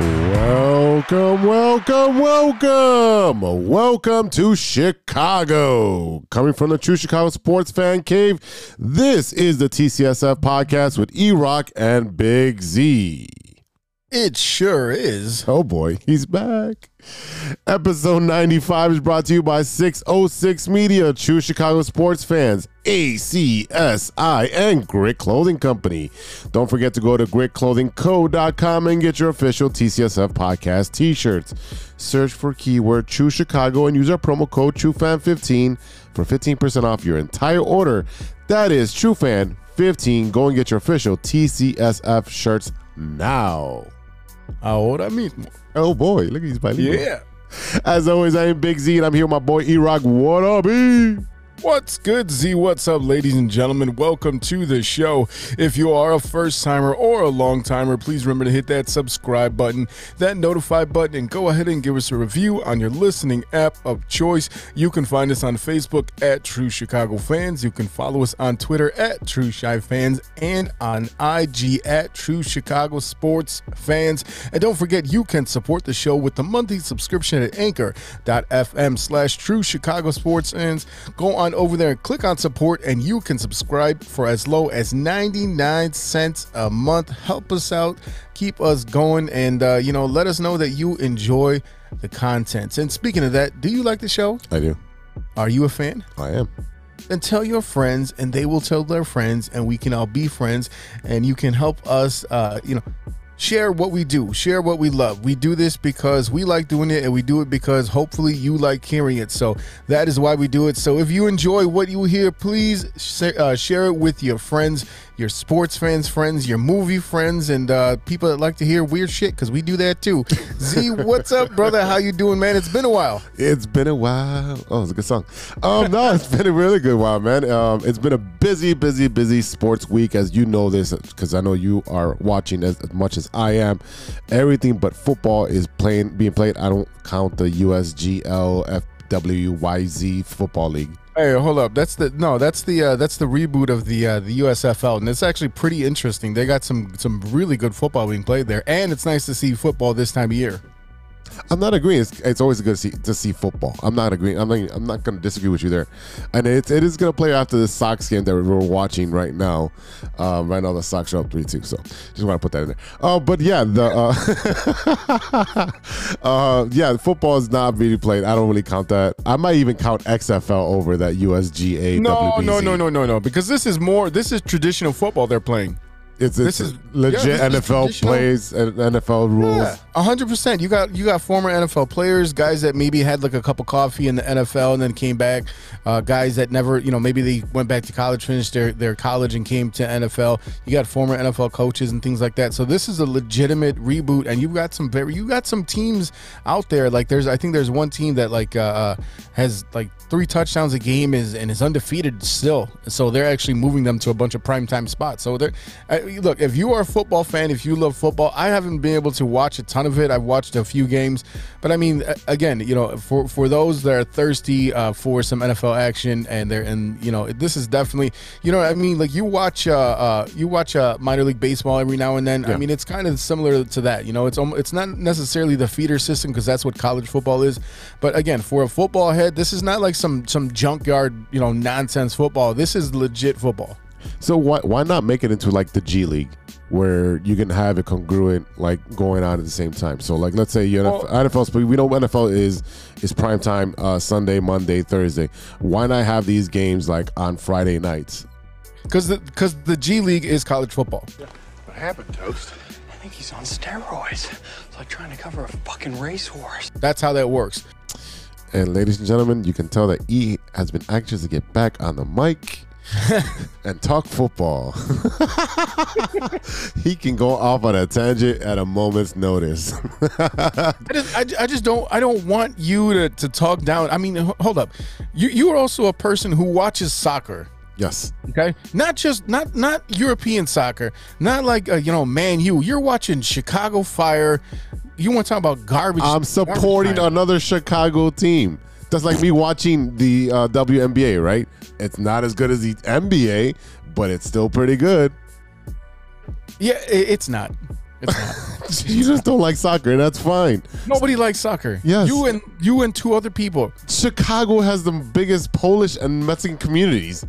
Welcome, welcome, welcome. Welcome to Chicago. Coming from the True Chicago Sports Fan Cave, this is the TCSF podcast with E Rock and Big Z. It sure is. Oh boy, he's back. Episode 95 is brought to you by 606 Media, True Chicago Sports Fans, ACSI, and Grit Clothing Company. Don't forget to go to gritclothingco.com and get your official TCSF podcast t shirts. Search for keyword True Chicago and use our promo code TrueFan15 for 15% off your entire order. That is TrueFan15. Go and get your official TCSF shirts now. Ahora mismo. Oh boy, look at these bilingual. Yeah. As always, I am Big Z and I'm here with my boy E Rock. What up, E? What's good, Z? What's up, ladies and gentlemen? Welcome to the show. If you are a first timer or a long timer, please remember to hit that subscribe button, that notify button, and go ahead and give us a review on your listening app of choice. You can find us on Facebook at True Chicago Fans. You can follow us on Twitter at True Chi Fans and on IG at True Chicago Sports Fans. And don't forget, you can support the show with the monthly subscription at anchor.fm slash True Chicago Sports Fans. Go on over there and click on support, and you can subscribe for as low as 99 cents a month. Help us out, keep us going, and uh, you know, let us know that you enjoy the content. And speaking of that, do you like the show? I do. Are you a fan? I am. Then tell your friends, and they will tell their friends, and we can all be friends, and you can help us, uh, you know, share what we do, share what we love. We do this because we like doing it, and we do it because hopefully you like hearing it. So that is why we do it. So if you enjoy what you hear, please sh- uh, share it with your friends, your sports fans, friends, your movie friends, and uh, people that like to hear weird shit because we do that too. Z, what's up, brother? How you doing, man? It's been a while. It's been a while. Oh, it's a good song. Um, no, it's been a really good while, man. Um, it's been a busy, busy, busy sports week, as you know this, because I know you are watching as, as much as I am. Everything but football is playing, being played. I don't count the USGL, FWYZ football league. Hey, hold up. That's the no. That's the uh, that's the reboot of the uh, the USFL, and it's actually pretty interesting. They got some some really good football being played there, and it's nice to see football this time of year. I'm not agreeing. It's, it's always good to see to see football. I'm not agreeing. I'm not. I'm not going to disagree with you there. And it, it is going to play after the Sox game that we're watching right now. Um, right now the Sox are up three two. So just want to put that in there. Uh, but yeah, the uh, uh, yeah, football is not really played. I don't really count that. I might even count XFL over that USGA. No, WBC. no, no, no, no, no. Because this is more. This is traditional football they're playing. It's, This is- legit yeah, this NFL traditional. plays and NFL rules. Yeah, hundred percent. You got you got former NFL players, guys that maybe had like a cup of coffee in the NFL and then came back. Uh, guys that never, you know, maybe they went back to college, finished their their college, and came to NFL. You got former NFL coaches and things like that. So this is a legitimate reboot, and you've got some very you got some teams out there. Like there's I think there's one team that like uh, uh, has like three touchdowns a game is and is undefeated still. So they're actually moving them to a bunch of primetime spots. So they're I, look if you are a football fan, if you love football, I haven't been able to watch a ton of it. I've watched a few games, but I mean, again, you know, for for those that are thirsty uh, for some NFL action and they're and you know, this is definitely you know, I mean, like you watch uh, uh you watch uh, minor league baseball every now and then. I mean, it's kind of similar to that. You know, it's it's not necessarily the feeder system because that's what college football is, but again, for a football head, this is not like some some junkyard you know nonsense football. This is legit football. So why why not make it into like the G League, where you can have it congruent, like going on at the same time? So like let's say you Well- NFL, NFL's we know NFL is is prime time uh, Sunday, Monday, Thursday. Why not have these games like on Friday nights? Because the because the G League is college football. What happened, Toast? I think he's on steroids. It's like trying to cover a fucking racehorse. That's how that works. And ladies and gentlemen, you can tell that E has been anxious to get back on the mic and talk football. he can go off on a tangent at a moment's notice. I just, I, I just don't I don't want you to, to talk down. I mean, hold up. You you are also a person who watches soccer. Yes. Okay, not just not not European soccer, not like uh, you know Man you You're watching Chicago Fire. You want to talk about garbage? I'm supporting garbage another Chicago team. That's like me watching the uh, WNBA, right? It's not as good as the NBA, but it's still pretty good. Yeah, it's not. It's not. you just don't like soccer, and that's fine. Nobody likes soccer. Yes. you and you and two other people. Chicago has the biggest Polish and Mexican communities.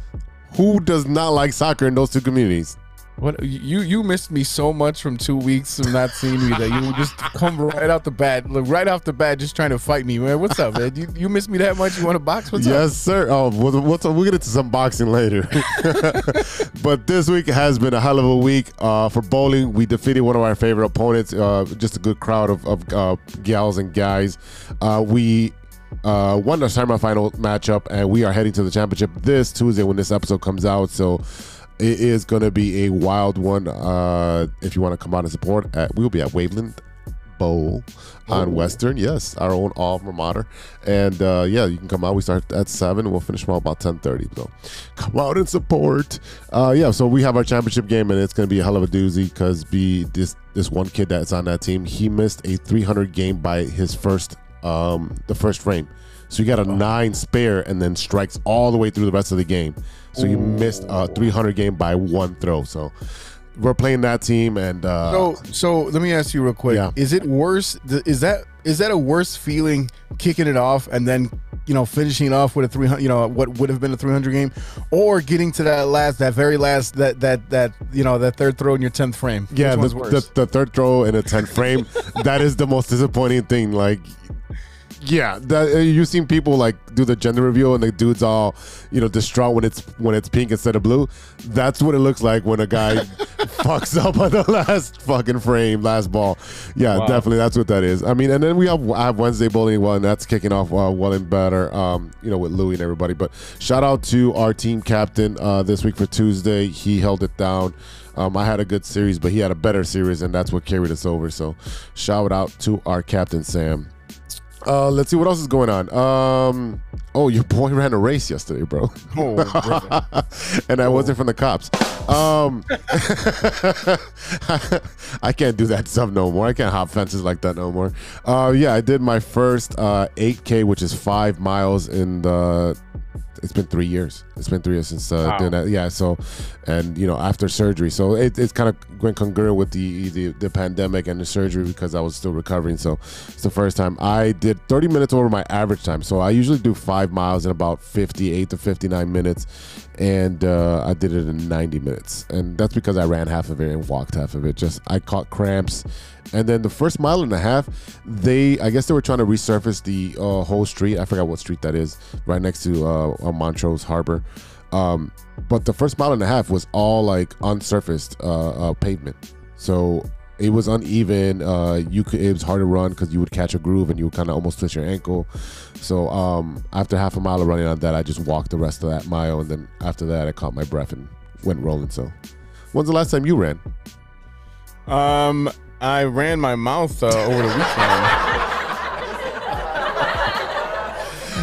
Who does not like soccer in those two communities? What you you missed me so much from two weeks of not seeing me that you just come right out the bat, look, right off the bat, just trying to fight me, man. What's up, man? You, you missed me that much? You want to box? What's up? yes, sir. Oh, we'll, we'll, we'll get into some boxing later. but this week has been a hell of a week uh, for bowling. We defeated one of our favorite opponents. Uh, just a good crowd of, of uh, gals and guys. Uh, we uh, won the semifinal matchup, and we are heading to the championship this Tuesday when this episode comes out. So it is going to be a wild one. Uh, if you want to come out and support, at, we'll be at Waveland Bowl on Western. Yes, our own alma mater. And uh, yeah, you can come out. We start at seven. We'll finish about about ten thirty. So come out and support. Uh, yeah, so we have our championship game, and it's going to be a hell of a doozy because be this this one kid that's on that team. He missed a three hundred game by his first um the first frame. So you got a nine spare, and then strikes all the way through the rest of the game. So you missed a 300 game by one throw. So we're playing that team, and uh, So so let me ask you real quick. Yeah. Is it worse? Is that is that a worse feeling kicking it off and then you know finishing it off with a 300 you know what would have been a 300 game or getting to that last that very last that that that you know that third throw in your 10th frame Yeah, the, the, the third throw in a 10th frame, that is the most disappointing thing. Like, yeah, that, uh, you've seen people like do the gender reveal and the dude's all, you know, distraught when it's when it's pink instead of blue. That's what it looks like when a guy fucks up on the last fucking frame, last ball. Yeah, Wow. definitely, that's what that is. I mean, and then we have I have Wednesday bowling one that's kicking off uh, well and better, um, you know, with Louie and everybody. But shout out to our team captain uh, this week for Tuesday. He held it down. Um, I had a good series, but he had a better series, and that's what carried us over. So, shout out to our captain Sam. Uh, let's see what else is going on. Um, oh, your boy ran a race yesterday, bro, oh, and I wasn't from the cops. Um, I can't do that stuff no more. I can't hop fences like that no more. Uh, yeah, I did my first uh, 8K, which is five miles in the. It's been three years. It's been three years since uh, Wow. doing that. Yeah. So, and you know, after surgery, so it, it's kind of went congruent with the, the the pandemic and the surgery because I was still recovering. So, it's the first time I did 30 minutes over my average time. So I usually do five miles in about 58 to 59 minutes, and uh, I did it in 90 minutes. And that's because I ran half of it and walked half of it. Just I caught cramps. And then the first mile and a half, they I guess they were trying to resurface the uh, whole street. I forgot what street that is, right next to uh, uh, Montrose Harbor. Um, but the first mile and a half was all like unsurfaced uh, uh, pavement, so it was uneven. Uh, you could it was hard to run because you would catch a groove and you would kind of almost twist your ankle. So um, after half a mile of running on that, I just walked the rest of that mile, and then after that, I caught my breath and went rolling. So, when's the last time you ran? um i ran my mouth uh, over the weekend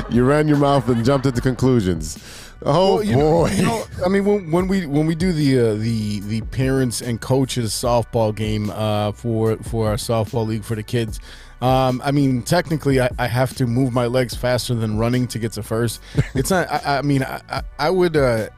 You ran your mouth and jumped into conclusions. Oh Well, you boy! know, you know, I mean, when, when we when we do the uh, the the parents and coaches softball game uh, for for our softball league for the kids, um, I mean, technically, I, I have to move my legs faster than running to get to first. It's not. I, I mean, I, I, I would. Uh,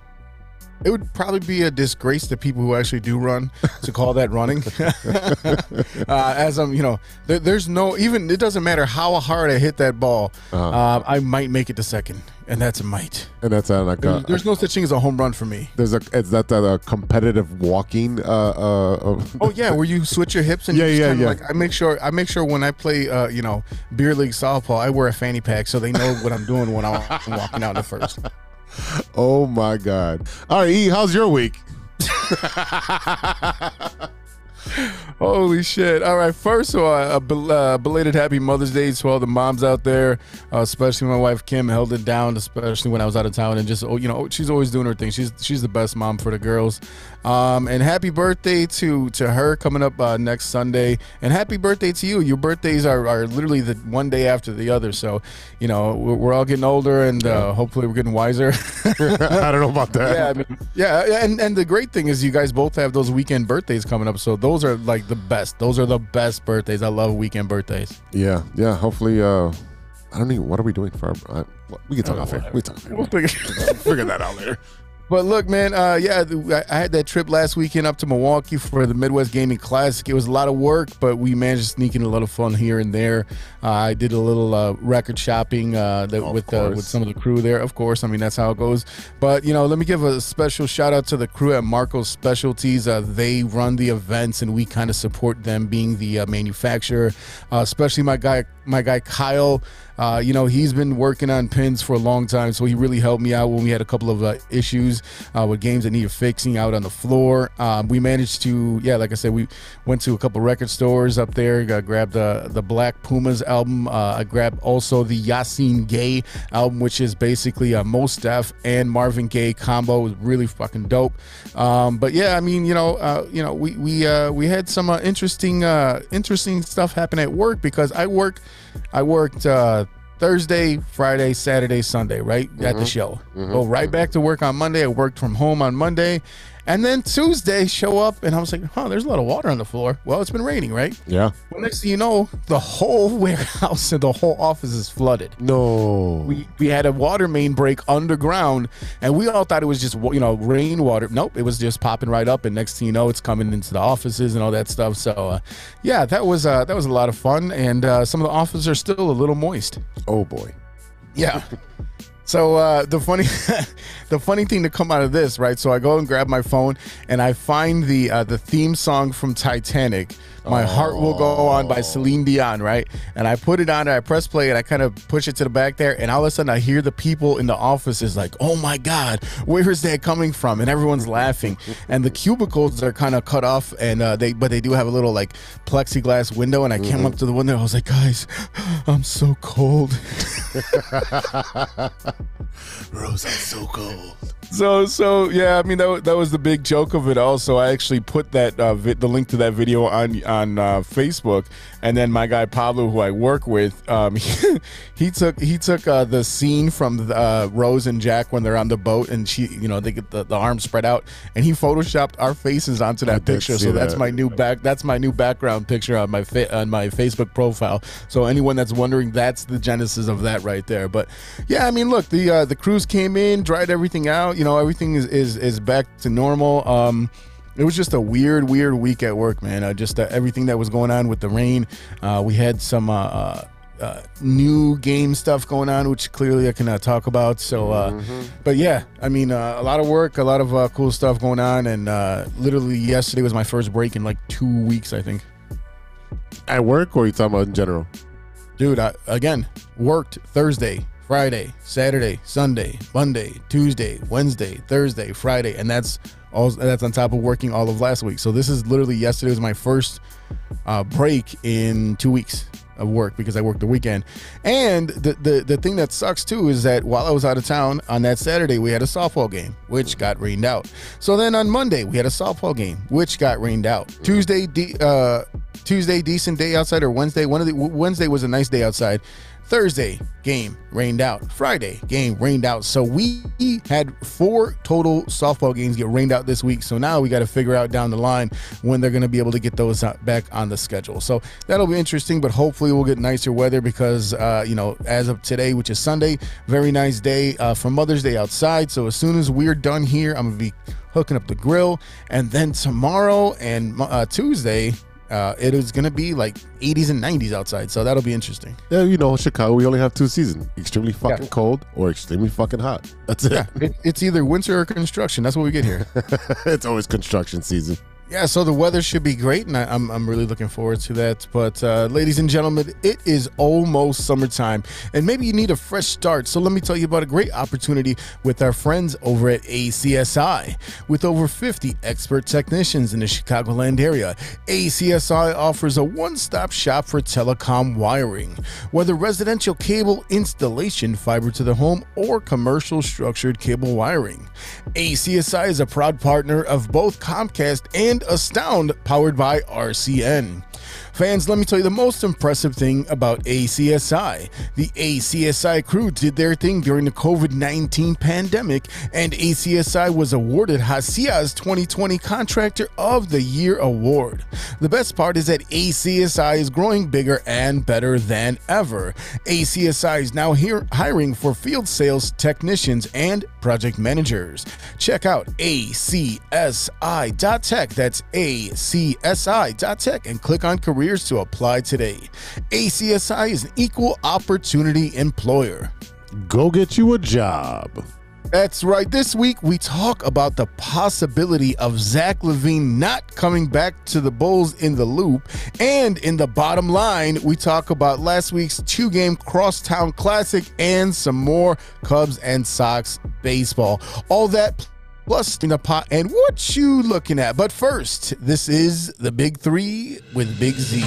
it would probably be a disgrace to people who actually do run to call that running. uh, as I'm, you know, there, there's no even. It doesn't matter how hard I hit that ball. Uh-huh. uh I might make it to second, and that's a might. and that's uh, like a, There's no such thing as a home run for me. there's a it's that that uh, competitive walking. Uh, uh, Oh yeah, where you switch your hips and Yeah, yeah, yeah. Like I make sure I make sure when I play, uh, you know, beer league softball, I wear a fanny pack so they know what I'm doing when I'm walking out in the first. oh my god! All right, E, how's your week? Holy shit! All right, first of all, a bel- uh, belated Happy Mother's Day to all the moms out there, uh, especially my wife Kim held it down, especially when I was out of town, and just oh, you know she's always doing her thing. She's she's the best mom for the girls. Um, and happy birthday to to her coming up uh, next Sunday, and happy birthday to you. Your birthdays are, are literally the one day after the other, so you know we're, we're all getting older, and uh, hopefully we're getting wiser. I don't know about that. yeah, I mean, yeah, and and the great thing is you guys both have those weekend birthdays coming up, so those are like the best. Those are the best birthdays. I love weekend birthdays. Yeah, yeah. Hopefully, uh, I don't even. What are we doing for? Our, uh, we can talk off air. We can talk. Off air. Figure that out later. But look, man, uh, yeah, I had that trip last weekend up to Milwaukee for the Midwest Gaming Classic. It was a lot of work, but we managed to sneak in a little fun here and there. Uh, I did a little uh, record shopping uh, that, Of with uh, with some of the crew there. Of course, I mean that's how it goes. But you know, let me give a special shout out to the crew at Marco's Specialties. Uh, they run the events, and we kind of support them, being the uh, manufacturer. Uh, especially my guy, my guy Kyle. Uh, you know, he's been working on pins for a long time, so he really helped me out when we had a couple of uh, issues uh, with games that needed fixing out on the floor. Um, we managed to, yeah, like I said, we went to a couple record stores up there. Got grabbed the the Black Pumas album. Uh, I grabbed also the Yasiin Gaye album, which is basically a Mos Def and Marvin Gaye combo. It was really fucking dope. Um, but yeah, I mean, you know, uh, you know, we we uh, we had some uh, interesting uh, interesting stuff happen at work because I work, I worked. Uh, Thursday, Friday, Saturday, Sunday, right at the mm-hmm. show. Mm-hmm. Go right mm-hmm. back to work on Monday. I worked from home on Monday, and then Tuesday show up, and I was like, "Huh, there's a lot of water on the floor." Well, it's been raining, right? Yeah. Well, next thing you know, the whole warehouse and the whole office is flooded. No. We we had a water main break underground, and we all thought it was just you know rainwater. Nope, it was just popping right up, and next thing you know, it's coming into the offices and all that stuff. So, uh, yeah, that was uh, that was a lot of fun, and uh, some of the offices are still a little moist. oh boy. Yeah. So uh, the funny, the funny thing to come out of this, right? So I go and grab my phone and I find the uh, the theme song from Titanic. My heart will go on by Celine Dion, right? And I put it on I press play and I kind of push it to the back there, and all of a sudden I hear the people in the office is like, "Oh my god, where is that coming from?" And everyone's laughing, and the cubicles are kind of cut off, and uh, they but they do have a little like plexiglass window, and I came up to the window, I was like, "Guys, I'm so cold." Rose, I'm so cold. So so yeah, I mean that that was the big joke of it. Also, I actually put that uh, vi- the link to that video on on uh, Facebook, and then my guy Pablo, who I work with, um, he, he took he took uh, the scene from uh, Rose and Jack when they're on the boat, and she you know they get the, the arms spread out, and he photoshopped our faces onto that picture. So that's that. my new back that's my new background picture on my fa- on my Facebook profile. So anyone that's wondering, that's the genesis of that right there. But yeah, I mean, look, the uh, the crews came in, dried everything out. You know, everything is is, is back to normal. Um, it was just a weird, weird week at work, man. Uh, just uh, everything that was going on with the rain. Uh, we had some. Uh, uh, uh, new game stuff going on, which clearly I cannot talk about. So, uh, but yeah, I mean, uh, a lot of work, a lot of uh, cool stuff going on, and uh, literally yesterday was my first break in like two weeks, I think. At work, or are you talking about in general? Dude, I, again, worked Thursday, Friday, Saturday, Sunday, Monday, Tuesday, Wednesday, Thursday, Friday, and that's all. That's on top of working all of last week. So this is literally yesterday was my first uh, break in two weeks of work because I worked the weekend. And the, the the thing that sucks too is that while I was out of town on that Saturday, we had a softball game which got rained out. So then on Monday we had a softball game which got rained out. Tuesday, de- uh, Tuesday decent day outside, or Wednesday. One of the Wednesday was a nice day outside. Thursday game rained out. Friday game rained out. So we had four total softball games get rained out this week. So now we got to figure out down the line when they're going to be able to get those back on the schedule. So that'll be interesting. But hopefully we'll get nicer weather because uh, you know as of today, which is Sunday, very nice day uh, for Mother's Day outside. So as soon as we're done here, I'm gonna be hooking up the grill, and then tomorrow and uh, Tuesday. Uh, it is going to be like 80s and 90s outside, so that'll be interesting. Yeah, you know, Chicago, we only have two seasons extremely fucking Yeah. cold or extremely fucking hot. That's it. It, it's either winter or construction. That's what we get here. it's always construction season. Yeah, so the weather should be great, and I, am I'm, I'm really looking forward to that. But, uh, ladies and gentlemen, it is almost summertime, and maybe you need a fresh start. So, let me tell you about a great opportunity with our friends over at ACSI. With over 50 expert technicians in the Chicagoland area, ACSI offers a one stop shop for telecom wiring. Whether residential cable installation, fiber to the home, or commercial structured cable wiring, ACSI is a proud partner of both Comcast and Astound, powered by RCN. Fans, let me tell you the most impressive thing about ACSI. The ACSI crew did their thing during the COVID 19 pandemic, and ACSI was awarded Hacia's 2020 Contractor of the Year award. The best part is that ACSI is growing bigger and better than ever. ACSI is now here hiring for field sales technicians and project managers. Check out acsi.tech. That's acsi.tech and click on careers to apply today. ACSI is an equal opportunity employer. Go get you a job. That's right. This week we talk about the possibility of Zach LaVine not coming back to the Bulls in the loop. And in the bottom line, we talk about last week's two game crosstown classic and some more Cubs and Sox baseball. All that plus in the pot and what you looking at. But first, this is the Big Three with Big Z.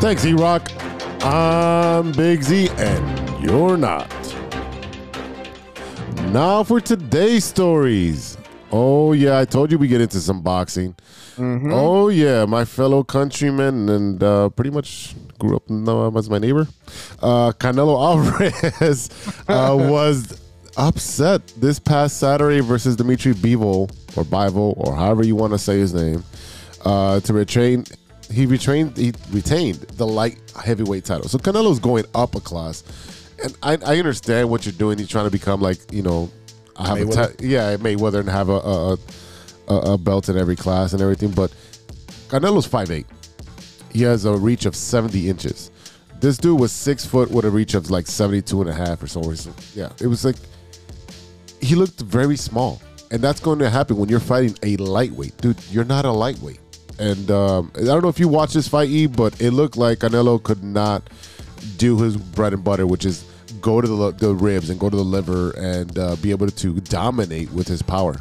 Thanks, E Rock. I'm Big Z, and you're not. Now for today's stories. Oh, yeah, I told you we get into some boxing. Oh, yeah, my fellow countrymen and uh, pretty much grew up uh, as my neighbor. Uh, Canelo Alvarez uh, was upset this past Saturday versus Dmitry Bivol, or Bivol, or however you want to say his name, uh, to retrain he retained he retained the light heavyweight title. So Canelo's going up a class, and I, I understand what you're doing. You're trying to become like you know, I have a Mayweather. ti- yeah Mayweather and have a a, a a belt in every class and everything. But Canelo's 5'8". He has a reach of 70 inches. This dude was six foot with a reach of like 72 and a half or so. or. Yeah, it was like he looked very small. And that's going to happen when you're fighting a lightweight. Dude, you're not a lightweight. And um, I don't know if you watched this fight, E, but it looked like Canelo could not do his bread and butter, which is go to the, the ribs and go to the liver and uh, be able to dominate with his power.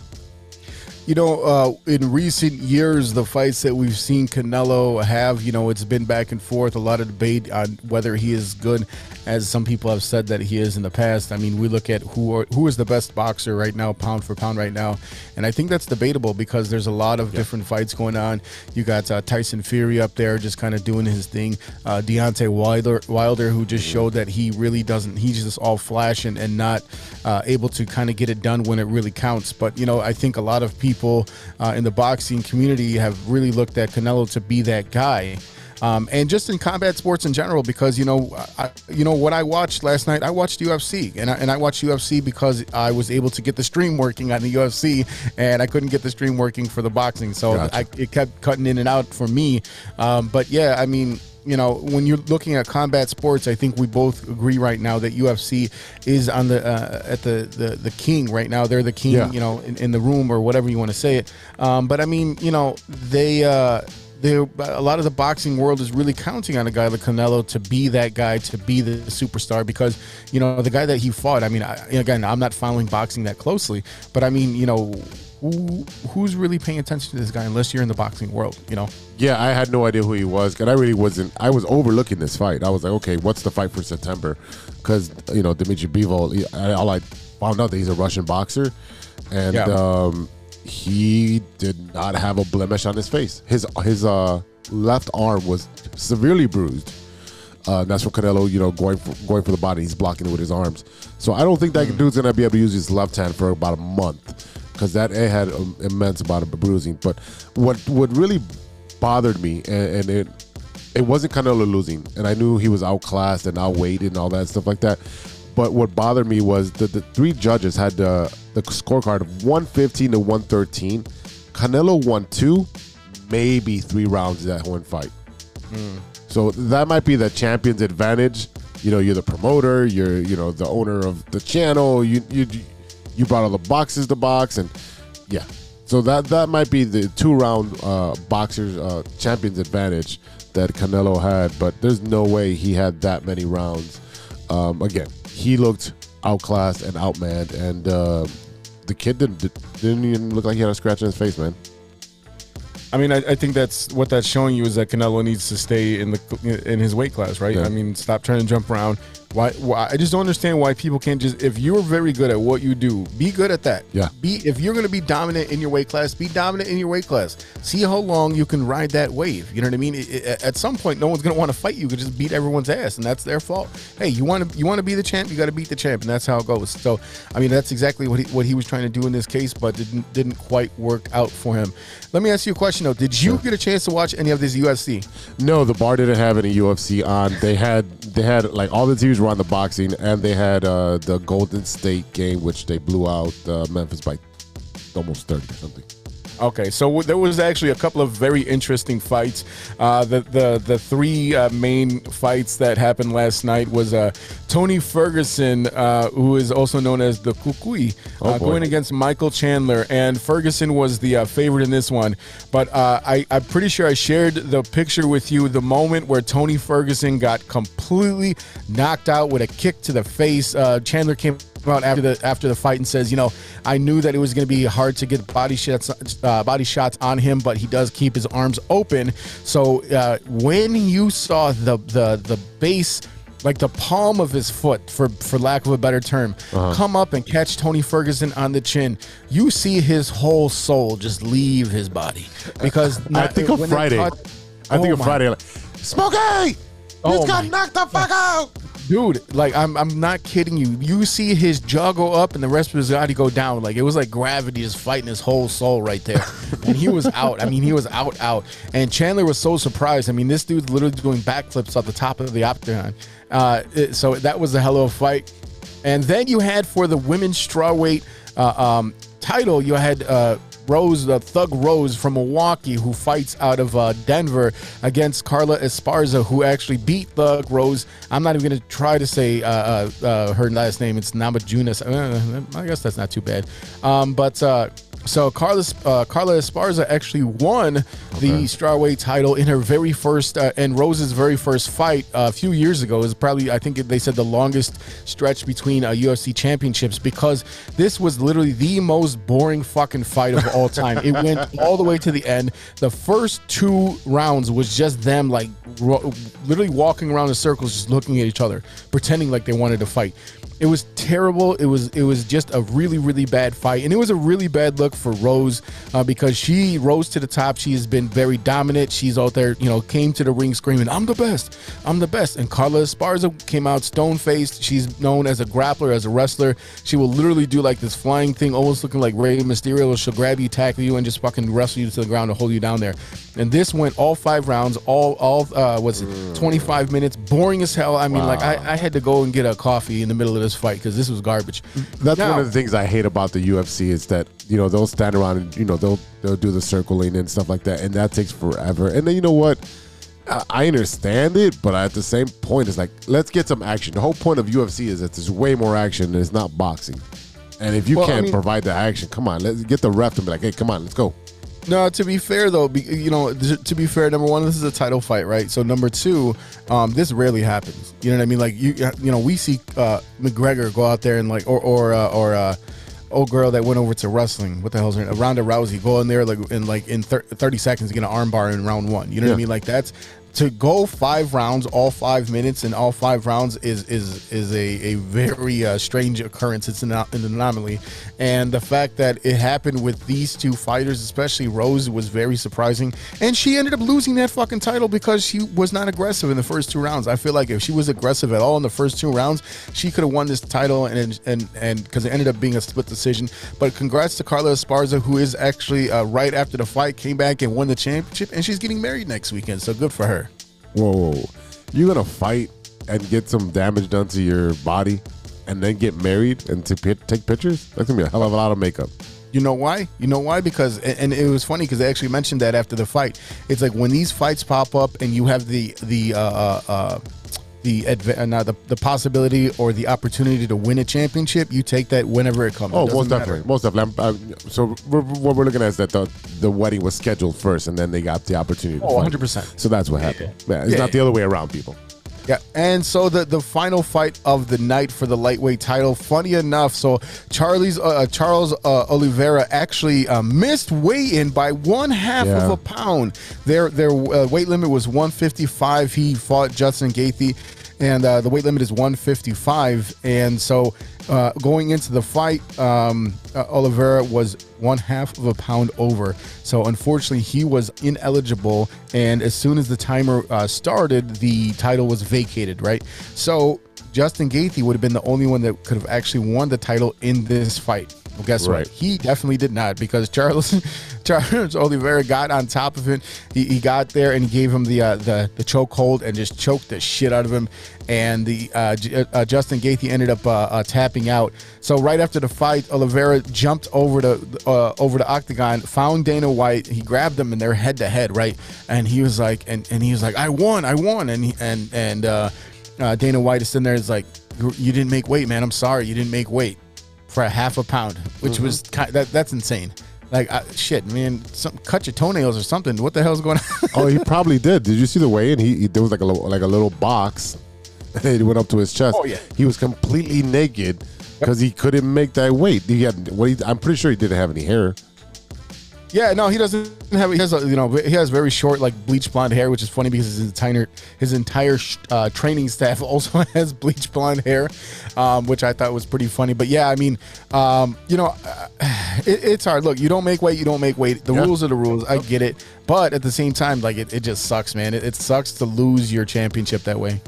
You know, uh, in recent years, the fights that we've seen Canelo have, you know, it's been back and forth. A lot of debate on whether he is good, as some people have said that he is in the past. I mean, we look at who are, who is the best boxer right now, pound for pound right now, and I think that's debatable because there's a lot of different fights going on. You got uh, Tyson Fury up there, just kind of doing his thing. Uh, Deontay Wilder, Wilder, who just showed that he really doesn't. He's just all flash and, and not uh, able to kind of get it done when it really counts. But you know, I think a lot of people uh, in the boxing community have really looked at Canelo to be that guy. Um, and just in combat sports in general, because you know, I, you know what I watched last night. I watched UFC, and I, and I watched UFC because I was able to get the stream working on the UFC, and I couldn't get the stream working for the boxing, so Gotcha. I, it kept cutting in and out for me. Um, but yeah, I mean, you know, when you're looking at combat sports, I think we both agree right now that UFC is on the uh, at the, the the king right now. They're the king, Yeah. you know, in, in the room or whatever you want to say it. Um, but I mean, you know, they. Uh, they a lot of the boxing world is really counting on a guy like Canelo to be that guy, to be the superstar. Because you know the guy that he fought. I mean, I, again, I'm not following boxing that closely, but I mean, you know, who who's really paying attention to this guy unless you're in the boxing world? You know, Yeah, I had no idea who he was, and I really wasn't. I was overlooking this fight. I was like, okay, what's the fight for September? Because you know, Dmitry Bivol, I, all I found out that he's a Russian boxer, and Yeah. um, he did not have a blemish on his face. His his uh, left arm was severely bruised. Uh, that's for Canelo, you know, going for, going for the body. He's blocking it with his arms. So I don't think that dude's gonna be able to use his left hand for about a month because that it had um, immense amount of bruising. But what what really bothered me, and, and it it wasn't Canelo losing, and I knew he was outclassed and outweighed and all that stuff like that. But what bothered me was that the three judges had the the scorecard of 115 to 113. Canelo won two, maybe three rounds of that one fight. So that might be the champion's advantage. You know, you're the promoter, you're you know the owner of the channel. You you you brought all the boxes to box, and Yeah. So that that might be the two round uh, boxers uh, champions advantage that Canelo had, but there's no way he had that many rounds. Um, again, he looked outclassed and outmanned, and uh, the kid didn't didn't even look like he had a scratch on his face, man. I mean, I, I think that's what that's showing you is that Canelo needs to stay in the in his weight class, right? Yeah. I mean, stop trying to jump around. Why, why? I just don't understand why people can't just. If you're very good at what you do, be good at that. Yeah. Be if you're going to be dominant in your weight class, be dominant in your weight class. See how long you can ride that wave. You know what I mean? It- it- at some point, no one's going to want to fight you. You can just beat everyone's ass, and that's their fault. Hey, you want to you want to be the champ, you got to beat the champ, and that's how it goes. So, I mean, that's exactly what he, what he was trying to do in this case, but didn't didn't quite work out for him. Let me ask you a question though. Did you get a chance to watch any of this UFC? No, the bar didn't have any UFC on. They had they had like all the teams were on the boxing, and they had uh, the Golden State game, which they blew out uh, Memphis by almost thirty or something. Okay, so w- there was actually a couple of very interesting fights. Uh, the the the three uh, main fights that happened last night was uh, Tony Ferguson, uh, who is also known as the Cucuy, Oh, uh, boy. going against Michael Chandler, and Ferguson was the uh, favorite in this one. But uh, I, I'm pretty sure I shared the picture with you. The moment where Tony Ferguson got completely knocked out with a kick to the face. Uh, Chandler came out after the after the fight and says, you know, I knew that it was going to be hard to get body shots uh, body shots on him, but he does keep his arms open. So uh, when you saw the the the base. Like the palm of his foot, for for lack of a better term, come up and catch Tony Ferguson on the chin. You see his whole soul just leave his body because I not- think they Friday. caught- I think Oh of my Friday. Like, Smokey, Oh just got knocked the fuck out. Dude like i'm i'm not kidding you. You see his jaw go up and the rest of his body go down. Like it was like gravity just fighting his whole soul right there. And he was out. I mean he was out out. And chandler was so surprised. I mean this dude's literally doing backflips off the top of the octagon. Uh it- so that was a hell of a fight. And then you had for the women's strawweight uh, um, title, you had uh, Rose, the Thug Rose from Milwaukee, who fights out of uh, Denver against Carla Esparza, who actually beat Thug Rose. I'm not even going to try to say uh, uh, uh, her last name. It's Namajunas. Uh, I guess that's not too bad. Um, but so Carla, uh, Carla Esparza actually won the strawweight title in her very first uh, and Rose's very first fight uh, a few years ago. It was probably I think they said the longest stretch between uh, UFC championships because this was literally the most boring fucking fight of all time. it went all the way to the end. The first two rounds was just them like ro- literally walking around in circles, just looking at each other, pretending like they wanted to fight. It was terrible. It was it was just a really really bad fight, and it was a really bad look for Rose uh, because she rose to the top. She has been very dominant. She's out there, you know, came to the ring screaming, "I'm the best, I'm the best." And Carla Esparza came out stone faced. She's known as a grappler, as a wrestler. She will literally do like this flying thing, almost looking like Rey Mysterio. She'll grab you, tackle you, and just fucking wrestle you to the ground to hold you down there. And this went all five rounds, all all uh, was it 25 minutes, boring as hell. I mean, like I, I had to go and get a coffee in the middle of this fight because this was garbage. That's Now- one of the things I hate about the UFC is that you know they'll stand around and you know they'll they'll do the circling and stuff like that, and that takes forever. And then you know what? I- I understand it, but at the same point, it's like let's get some action. The whole point of UFC is that there's way more action. and It's not boxing, and if you Well, can't mean- provide the action, come on, let's get the ref to be like, hey, come on, let's go. No, to be fair though, be, you know, to be fair, number one, this is a title fight, right? So number two, um, this rarely happens. You know what I mean? Like you, you know, we see uh, McGregor go out there and like, or or uh, or uh, old girl that went over to wrestling. What the hell's her? name? Ronda Rousey go in there like in like in thir- thirty seconds get an armbar in round one. You know what I mean? Like that's to go five rounds, all five minutes, and all five rounds is is is a a very uh, strange occurrence. It's an, an anomaly, and the fact that it happened with these two fighters, especially Rose, was very surprising. And she ended up losing that fucking title because she was not aggressive in the first two rounds. I feel like if she was aggressive at all in the first two rounds, she could have won this title, and and and because it ended up being a split decision. But congrats to Carla Esparza, who is actually uh, right after the fight came back and won the championship, and she's getting married next weekend. So good for her. Whoa, whoa, whoa. you gonna fight and get some damage done to your body, and then get married and to pi- take pictures? That's gonna be a hell of a lot of makeup. You know why? You know why? Because and and it was funny because they actually mentioned that after the fight. It's like when these fights pop up and you have the the uh, uh, uh, the adva- uh, not the, the possibility or the opportunity to win a championship, you take that whenever it comes. Oh, doesn't most matter. definitely, most definitely. I'm, uh, so we're, what we're looking at is that the the wedding was scheduled first, and then they got the opportunity. to Oh, 100%. So that's what happened. Yeah, it's Yeah, not the other way around, people. Yeah, and so the the final fight of the night for the lightweight title. Funny enough, so Charlie's uh, uh, Charles uh, Oliveira actually uh, missed weigh in by one half of a pound. Their their uh, weight limit was 155. He fought Justin Gaethje, and uh, the weight limit is 155. And so uh, going into the fight, um, uh, Oliveira was one half of a pound over. So unfortunately, he was ineligible. And as soon as the timer uh, started, the title was vacated. Right. So Justin Gaethje would have been the only one that could have actually won the title in this fight. Well, guess Right. what? He definitely did not because Charles Charles Oliveira got on top of him. He, he got there and he gave him the uh, the the choke hold and just choked the shit out of him. And the uh, J- uh, Justin Gaethje ended up uh, uh, tapping out. So right after the fight, Oliveira jumped over the uh, over the octagon, found Dana White. He grabbed him and they're head to head, right? And he was like, and, and he was like, I won, I won, and he, and and uh, uh, Dana White is sitting there. Is like, you didn't make weight, man. I'm sorry, you didn't make weight for a half a pound, which Mm-hmm. was that that's insane. Like uh, shit, man. Some, cut your toenails or something. What the hell's going on? Oh, he probably did. Did you see the way? And he, he there was like a little, like a little box. And it went up to his chest. Oh, yeah. He was completely naked because he couldn't make that weight. He had. What he, I'm pretty sure he didn't have any hair. Yeah, no, he doesn't have. He has, a, you know, he has very short, like bleach blonde hair, which is funny because his entire his entire uh, training staff also has bleach blonde hair, um, which I thought was pretty funny. But yeah, I mean, um, you know, uh, it, it's hard. Look, you don't make weight, you don't make weight. The Yeah. rules are the rules. I get it, but at the same time, like it, it just sucks, man. It, it sucks to lose your championship that way.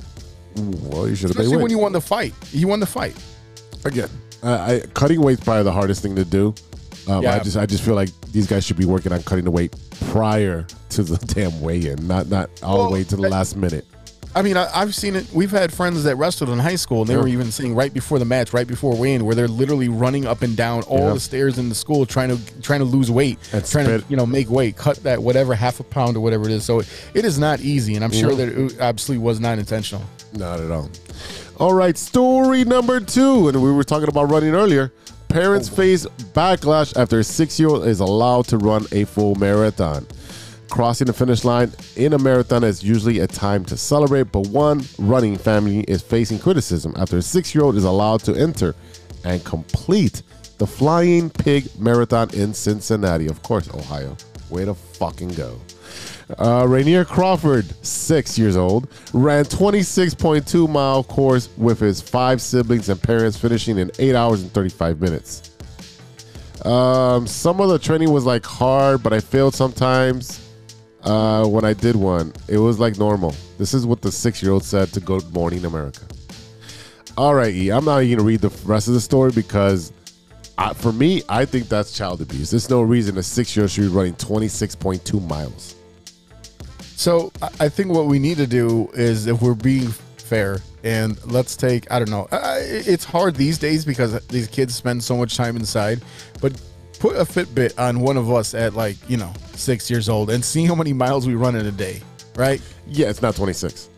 Well, you should have made Especially when you won the fight. You won the fight. again, uh, I, cutting weight's probably the hardest thing to do. Um, I just I just feel like these guys should be working on cutting the weight prior to the damn weigh-in, not not all the way to the that- last minute. I mean, I, I've seen it. We've had friends that wrestled in high school, and they Yeah. were even saying right before the match, right before weigh-in, where they're literally running up and down all Yeah. the stairs in the school, trying to trying to lose weight, And trying spit. to you know make weight, cut that whatever half a pound or whatever it is. So it is not easy, and I'm sure that it absolutely was not intentional. Not at all. All right, story number two, and we were talking about running earlier. Parents face backlash after a six-year-old is allowed to run a full marathon. Crossing the finish line in a marathon is usually a time to celebrate, but one running family is facing criticism after a six-year-old is allowed to enter and complete the Flying Pig Marathon in Cincinnati, of course, Ohio. Way to fucking go. Uh, Rainier Crawford, six years old, ran 26.2 mile course with his five siblings and parents, finishing in eight hours and 35 minutes. Um, some of the training was like hard, but I failed sometimes. Uh, when I did one, it was like normal. This is what the six year old said to Good Morning America. All right, E, I'm not even gonna read the rest of the story because I, for me, I think that's child abuse. There's no reason a six year old should be running 26.2 miles. So I- think what we need to do is, if we're being fair, and let's take I don't know, it's hard these days because these kids spend so much time inside, but put a Fitbit on one of us at like you know six years old and see how many miles we run in a day, right? Yeah, it's not 26.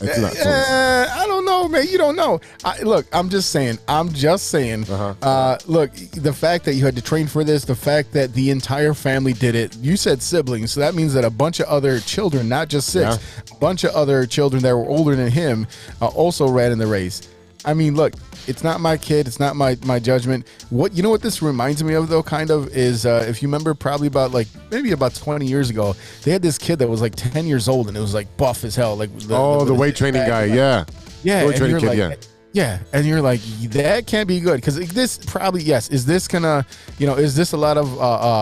It's not 26. Uh, I don't know, man. You don't know. I, look, I'm just saying. I'm just saying. Uh-huh. Uh, look, the fact that you had to train for this, the fact that the entire family did it. You said siblings, so that means that a bunch of other children, not just six, a bunch of other children that were older than him, uh, also ran in the race. I mean, look, it's not my kid. It's not my my judgment. What you know what this reminds me of though, kind of is uh, if you remember, probably about like maybe about 20 years ago, they had this kid that was like 10 years old and it was like buff as hell, like oh, the with weight training guy. like, Yeah. yeah, Weight and training you're kid. like, yeah. yeah, and you're like, that can't be good because this probably yes. Is this gonna, you know, is this a lot of uh,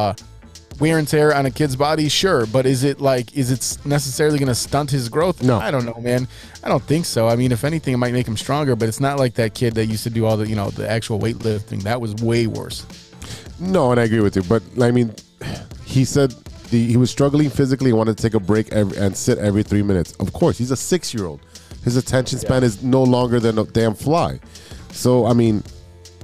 uh, wear and tear on a kid's body? Sure, but is it like, is it necessarily gonna stunt his growth? No. I don't know, man. I don't think so. I mean, if anything, it might make him stronger, but it's not like that kid that used to do all the, you know, the actual weightlifting. That was way worse. No, and I agree with you. But I mean, he said the, he was struggling physically and wanted to take a break every, and sit every three minutes. Of course, he's a six year old. His attention span is no longer than a damn fly. So, I mean,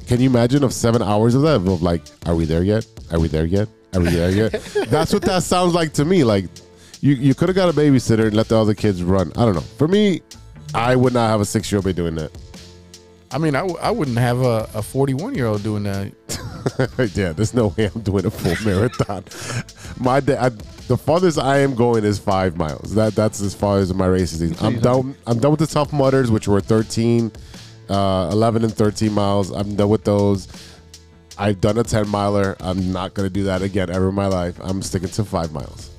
can you imagine of seven hours of that? Of like, are we there yet? Are we there yet? Are we there yet? That's what that sounds like to me. Like, you, you could have got a babysitter and let the other kids run. I don't know. For me, I would not have a six year old be doing that. I mean, I, w- I wouldn't have a, a 41 year old doing that. yeah, there's no way I'm doing a full marathon. My day, I, the farthest I am going is five miles. That that's as far as my races. is. I'm done. I'm done with the Tough Mudders, which were 13, uh, 11 and 13 miles. I'm done with those. I've done a 10 miler. I'm not gonna do that again ever in my life. I'm sticking to five miles.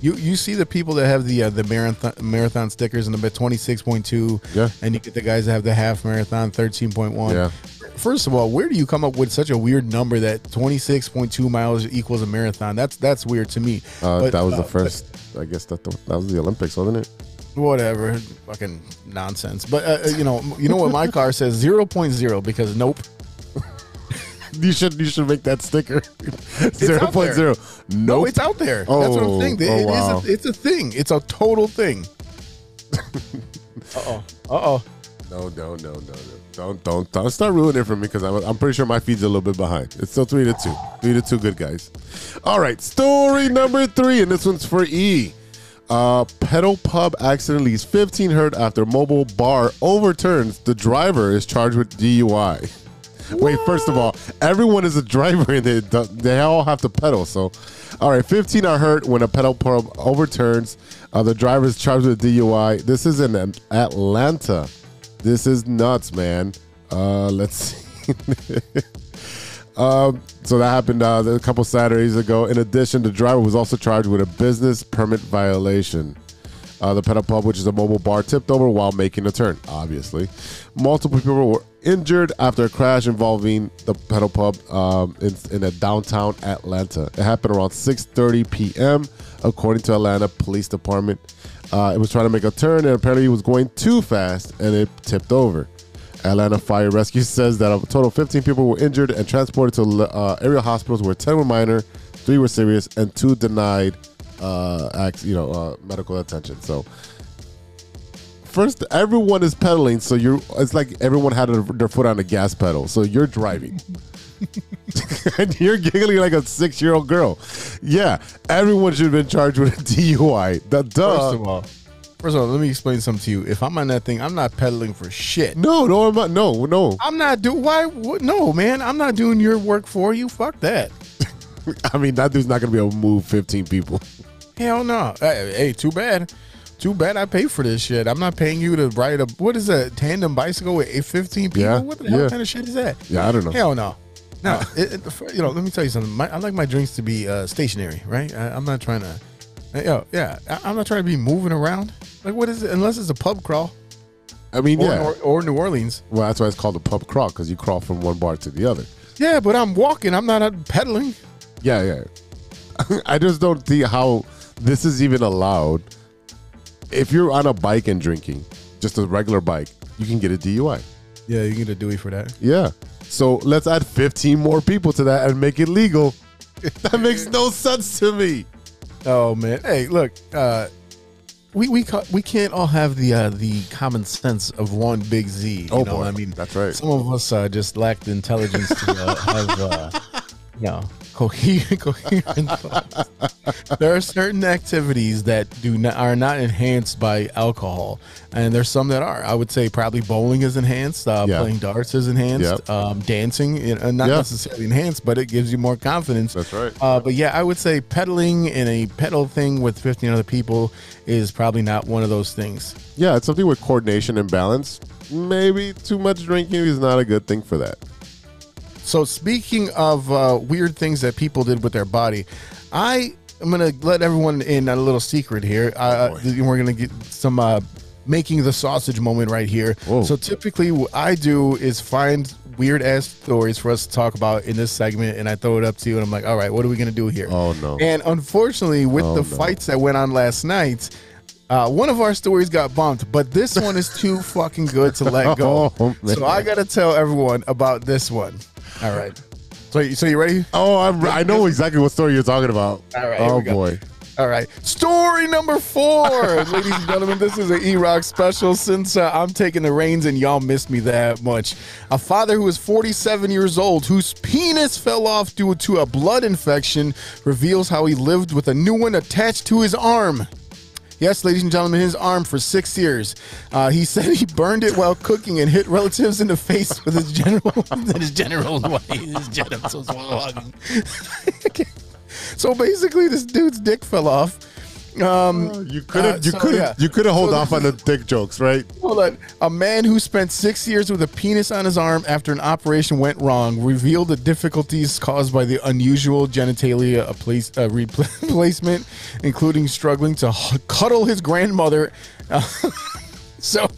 You you see the people that have the uh, the marathon marathon stickers and the 26.2, Yeah. and you get the guys that have the half marathon 13.1. Yeah. First of all, where do you come up with such a weird number that 26.2 miles equals a marathon? That's that's weird to me. Uh, But, that was uh, the first. I guess that the, that was the Olympics, wasn't it? whatever fucking nonsense but uh, uh, you know you know what my car says 0.0 because nope You should you should make that sticker. Zero out point there. zero. no it's out there that's what i'm Oh, saying It- oh, it is wow. a, it's a thing it's a total thing uh-oh uh-oh No, no, no, no, no. Don't, don't, don't start ruining it for me because I'm, I'm pretty sure my feed's a little bit behind. It's still three to two. Three to two good guys. All right, story number three, and this one's for E. Uh, pedal pub accident leaves 15 hurt after mobile bar overturns. The driver is charged with DUI. Wait, first of all, everyone is a driver and they, they all have to pedal. So, all right, 15 are hurt when a pedal pub overturns. Uh, the driver is charged with DUI. This is in Atlanta. This is nuts, man. Uh, let's see. um, so that happened uh, a couple Saturdays ago. In addition, the driver was also charged with a business permit violation. Uh, the pedal pub, which is a mobile bar, tipped over while making a turn. Obviously, multiple people were injured after a crash involving the pedal pub um, in, in a downtown Atlanta. It happened around 6:30 p.m. according to Atlanta Police Department. Uh, it was trying to make a turn and apparently it was going too fast and it tipped over. Atlanta Fire Rescue says that a total of 15 people were injured and transported to uh, area hospitals where 10 were minor, three were serious, and two denied uh, you know, uh, medical attention. So first, everyone is pedaling, so you're. It's like everyone had a, their foot on the gas pedal, so you're driving. and you're giggling like a six-year-old girl. Yeah, everyone should have been charged with a DUI. The duh. First of all, first of all, let me explain something to you. If I'm on that thing, I'm not pedaling for shit. no, no, I'm not. No, no. I'm not do why what, no man. I'm not doing your work for you. Fuck that. I mean, that dude's not gonna be able to move 15 people. Hell no. Hey, too bad. Too bad I pay for this shit. I'm not paying you to ride a what is a tandem bicycle with eight fifteen people? Yeah, What the hell yeah. kind of shit is that? Yeah, I don't know. Hell no. No, it, it- you know. Let me tell you something. My, I like my drinks to be uh, stationary, right? I, I'm not trying to. Yo, yeah, I, I'm not trying to be moving around. Like, what is it? Unless it's a pub crawl I mean, or, yeah. or, or New Orleans. well, that's why it's called a pub crawl because you crawl from one bar to the other. Yeah, but I'm walking. I'm not uh, pedaling. Yeah, yeah. I just don't see how this is even allowed. If you're on a bike and drinking, just a regular bike, you can get a DUI. Yeah, you can get a Dewey for that. Yeah. So let's add 15 more people to that and make it legal. that makes no sense to me. Oh man, hey, look, uh, we we ca- we can't all have the uh, the common sense of one big Z. You Oh, know? boy. I mean, That's right. Some of us uh, just lack the intelligence to uh, have, uh, you know, coherent, coherent thoughts. There are certain activities that do not are not enhanced by alcohol, and there's some that are. I would say probably bowling is enhanced, uh, Yeah. playing darts is enhanced, Yep. um, dancing, uh, not Yeah. necessarily enhanced, but it gives you more confidence. That's right. Uh, but yeah, I would say pedaling in a pedal thing with 15 other people is probably not one of those things. Yeah, it's something with coordination and balance. Maybe too much drinking is not a good thing for that. So speaking of uh, weird things that people did with their body, I am gonna let everyone in on a little secret here. Uh, we're gonna get some uh, making the sausage moment right here. Whoa. So typically, what I do is find weird ass stories for us to talk about in this segment, and I throw it up to you, and I'm like, all right, what are we gonna do here? Oh, no. And unfortunately, with Oh, the no. fights that went on last night. Uh, one of our stories got bumped, but this one is too fucking good to let go. Oh, so I gotta tell everyone about this one. All right. So, you- so you ready? Oh, I'm, I know exactly what story you're talking about. All right, Oh, boy. All right. Story number four, ladies and gentlemen. This is an E Rock special since uh, I'm taking the reins and y'all missed me that much. A father who is 47 years old, whose penis fell off due to a blood infection, reveals how he lived with a new one attached to his arm. Yes, ladies and gentlemen, his arm for six years. Uh, he said he burned it while cooking and hit relatives in the face with his general his general his genitals so basically, this dude's dick fell off. Um, You could have Uh, you so, could have yeah. you could have hold So off this on the dick jokes, right? Hold on. A man who spent six years with a penis on his arm after an operation went wrong revealed the difficulties caused by the unusual genitalia a place, uh, replacement, including struggling to h- cuddle his grandmother. Uh, so,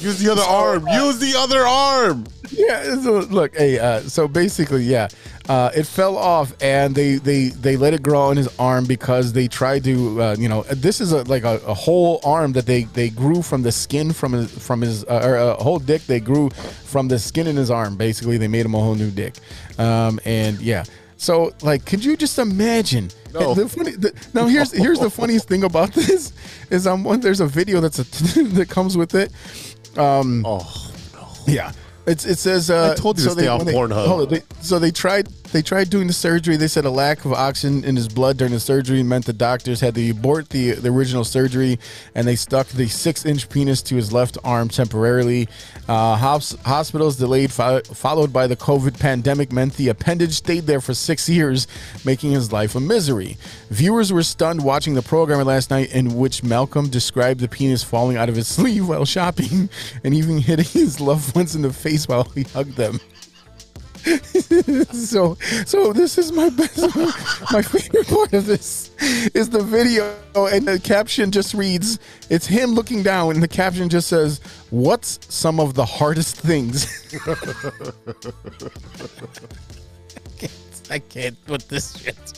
Use the other arm. Use the other arm. yeah, so look, hey, uh, so basically, yeah, uh, it fell off, and they they they let it grow on his arm because they tried to, uh, you know, this is a like a, a whole arm that they they grew from the skin from his from his uh, or a whole dick they grew from the skin in his arm. Basically, they made him a whole new dick, um, and yeah. So, like, could you just imagine? No. The funny, the, now here's here's the funniest thing about this is um, one, there's a video that's a that comes with it. Oh, no. Yeah. It's, it says. Uh, I told you to stay off they- Pornhub. they- so they tried. They tried doing the surgery. They said a lack of oxygen in his blood during the surgery meant the doctors had to abort the, the original surgery, and they stuck the six-inch penis to his left arm temporarily. Uh, hos- hospitals delayed, fo- followed by the COVID pandemic, meant the appendage stayed there for six years, making his life a misery. Viewers were stunned watching the program last night, in which Malcolm described the penis falling out of his sleeve while shopping, and even hitting his loved ones in the face while he hugged them. so so this is my best my favorite part of this is the video and the caption just reads it's him looking down and the caption just says what's some of the hardest things I, can't, I can't put this shit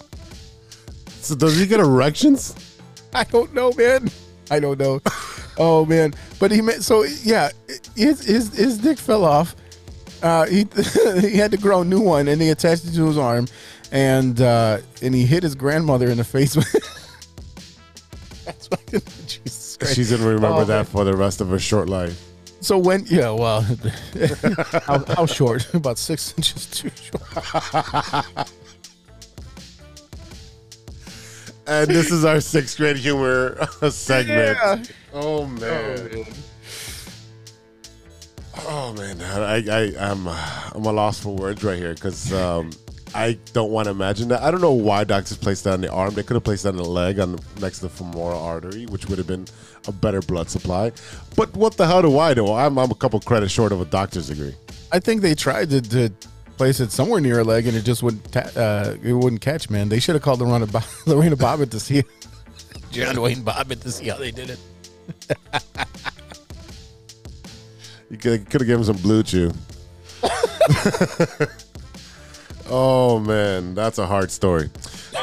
so does he get erections? I don't know, man. I don't know. oh man, but he meant so yeah. His his, his dick fell off. Uh, he he had to grow a new one, and he attached it to his arm, and uh, and he hit his grandmother in the face. with That's fucking Jesus Christ. She's gonna remember Oh, that for the rest of her short life. So when yeah, well, how, how short? About six inches too short. And this is our sixth grade humor segment. Yeah. Oh man. Oh man, I I I'm I'm a loss for words right here because um, I don't want to imagine that. I don't know why doctors placed that on the arm. They could have placed that on the leg, on next to the femoral artery, which would have been a better blood supply. But what the hell do I know? I'm I'm a couple credits short of a doctor's degree. I think they tried to, to place it somewhere near a leg, and it just wouldn't. Ta- uh, it wouldn't catch. Man, they should have called the Lorena, Bo- Lorena Bobbitt to see. John Wayne Bobbitt to see how they did it. You could have given him some BlueChew. oh man, that's a hard story.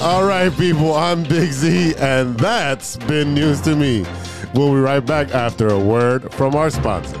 All right, people, I'm Big Z, and that's been news to me. We'll be right back after a word from our sponsor.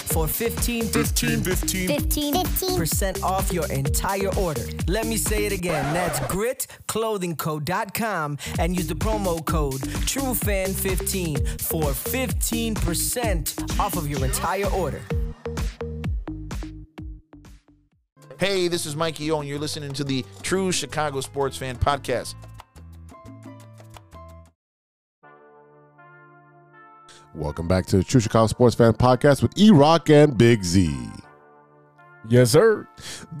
For 15 15 15. 15. 15% off your entire order. Let me say it again. That's gritclothingco.com and use the promo code TrueFan15 for 15% off of your entire order. Hey, this is Mikey O, and you're listening to the True Chicago Sports Fan Podcast. Welcome back to the True Chicago Sports Fan Podcast with E Rock and Big Z. Yes, sir.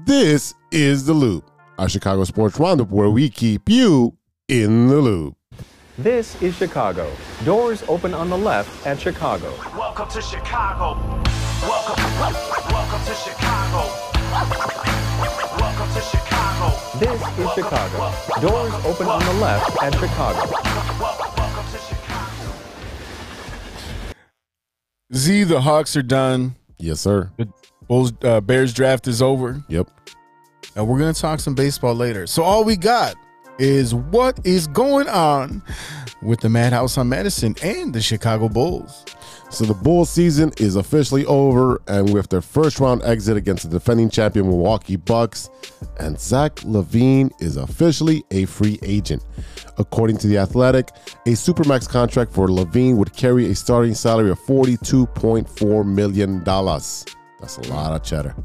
This is The Loop, our Chicago sports roundup where we keep you in the loop. This is Chicago. Doors open on the left at Chicago. Welcome to Chicago. Welcome, welcome to Chicago. Welcome to Chicago. This is Chicago. Doors open on the left at Chicago. Z, the Hawks are done. Yes, sir. The Bulls uh, Bears draft is over. Yep. And we're gonna talk some baseball later. So all we got is what is going on with the Madhouse on Madison and the Chicago Bulls. So the Bulls season is officially over, and with their first round exit against the defending champion Milwaukee Bucks, and Zach LaVine is officially a free agent. According to The Athletic, a Supermax contract for LaVine would carry a starting salary of $42.4 million. That's a lot of cheddar.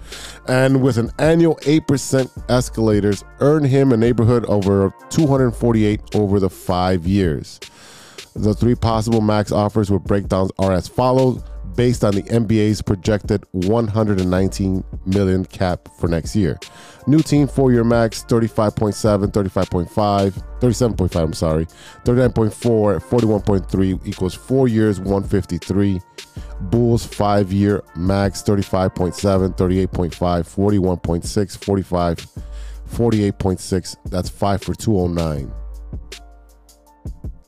And with an annual 8% escalators, earn him a neighborhood over 248 over the five years. The three possible max offers with breakdowns are as follows based on the NBA's projected 119 million cap for next year. New team four-year max 35.7, 35.5, 37.5, I'm sorry, 39.4, 41.3 equals 4 years 153. Bulls 5-year max 35.7, 38.5, 41.6, 45, 48.6. That's 5 for 209.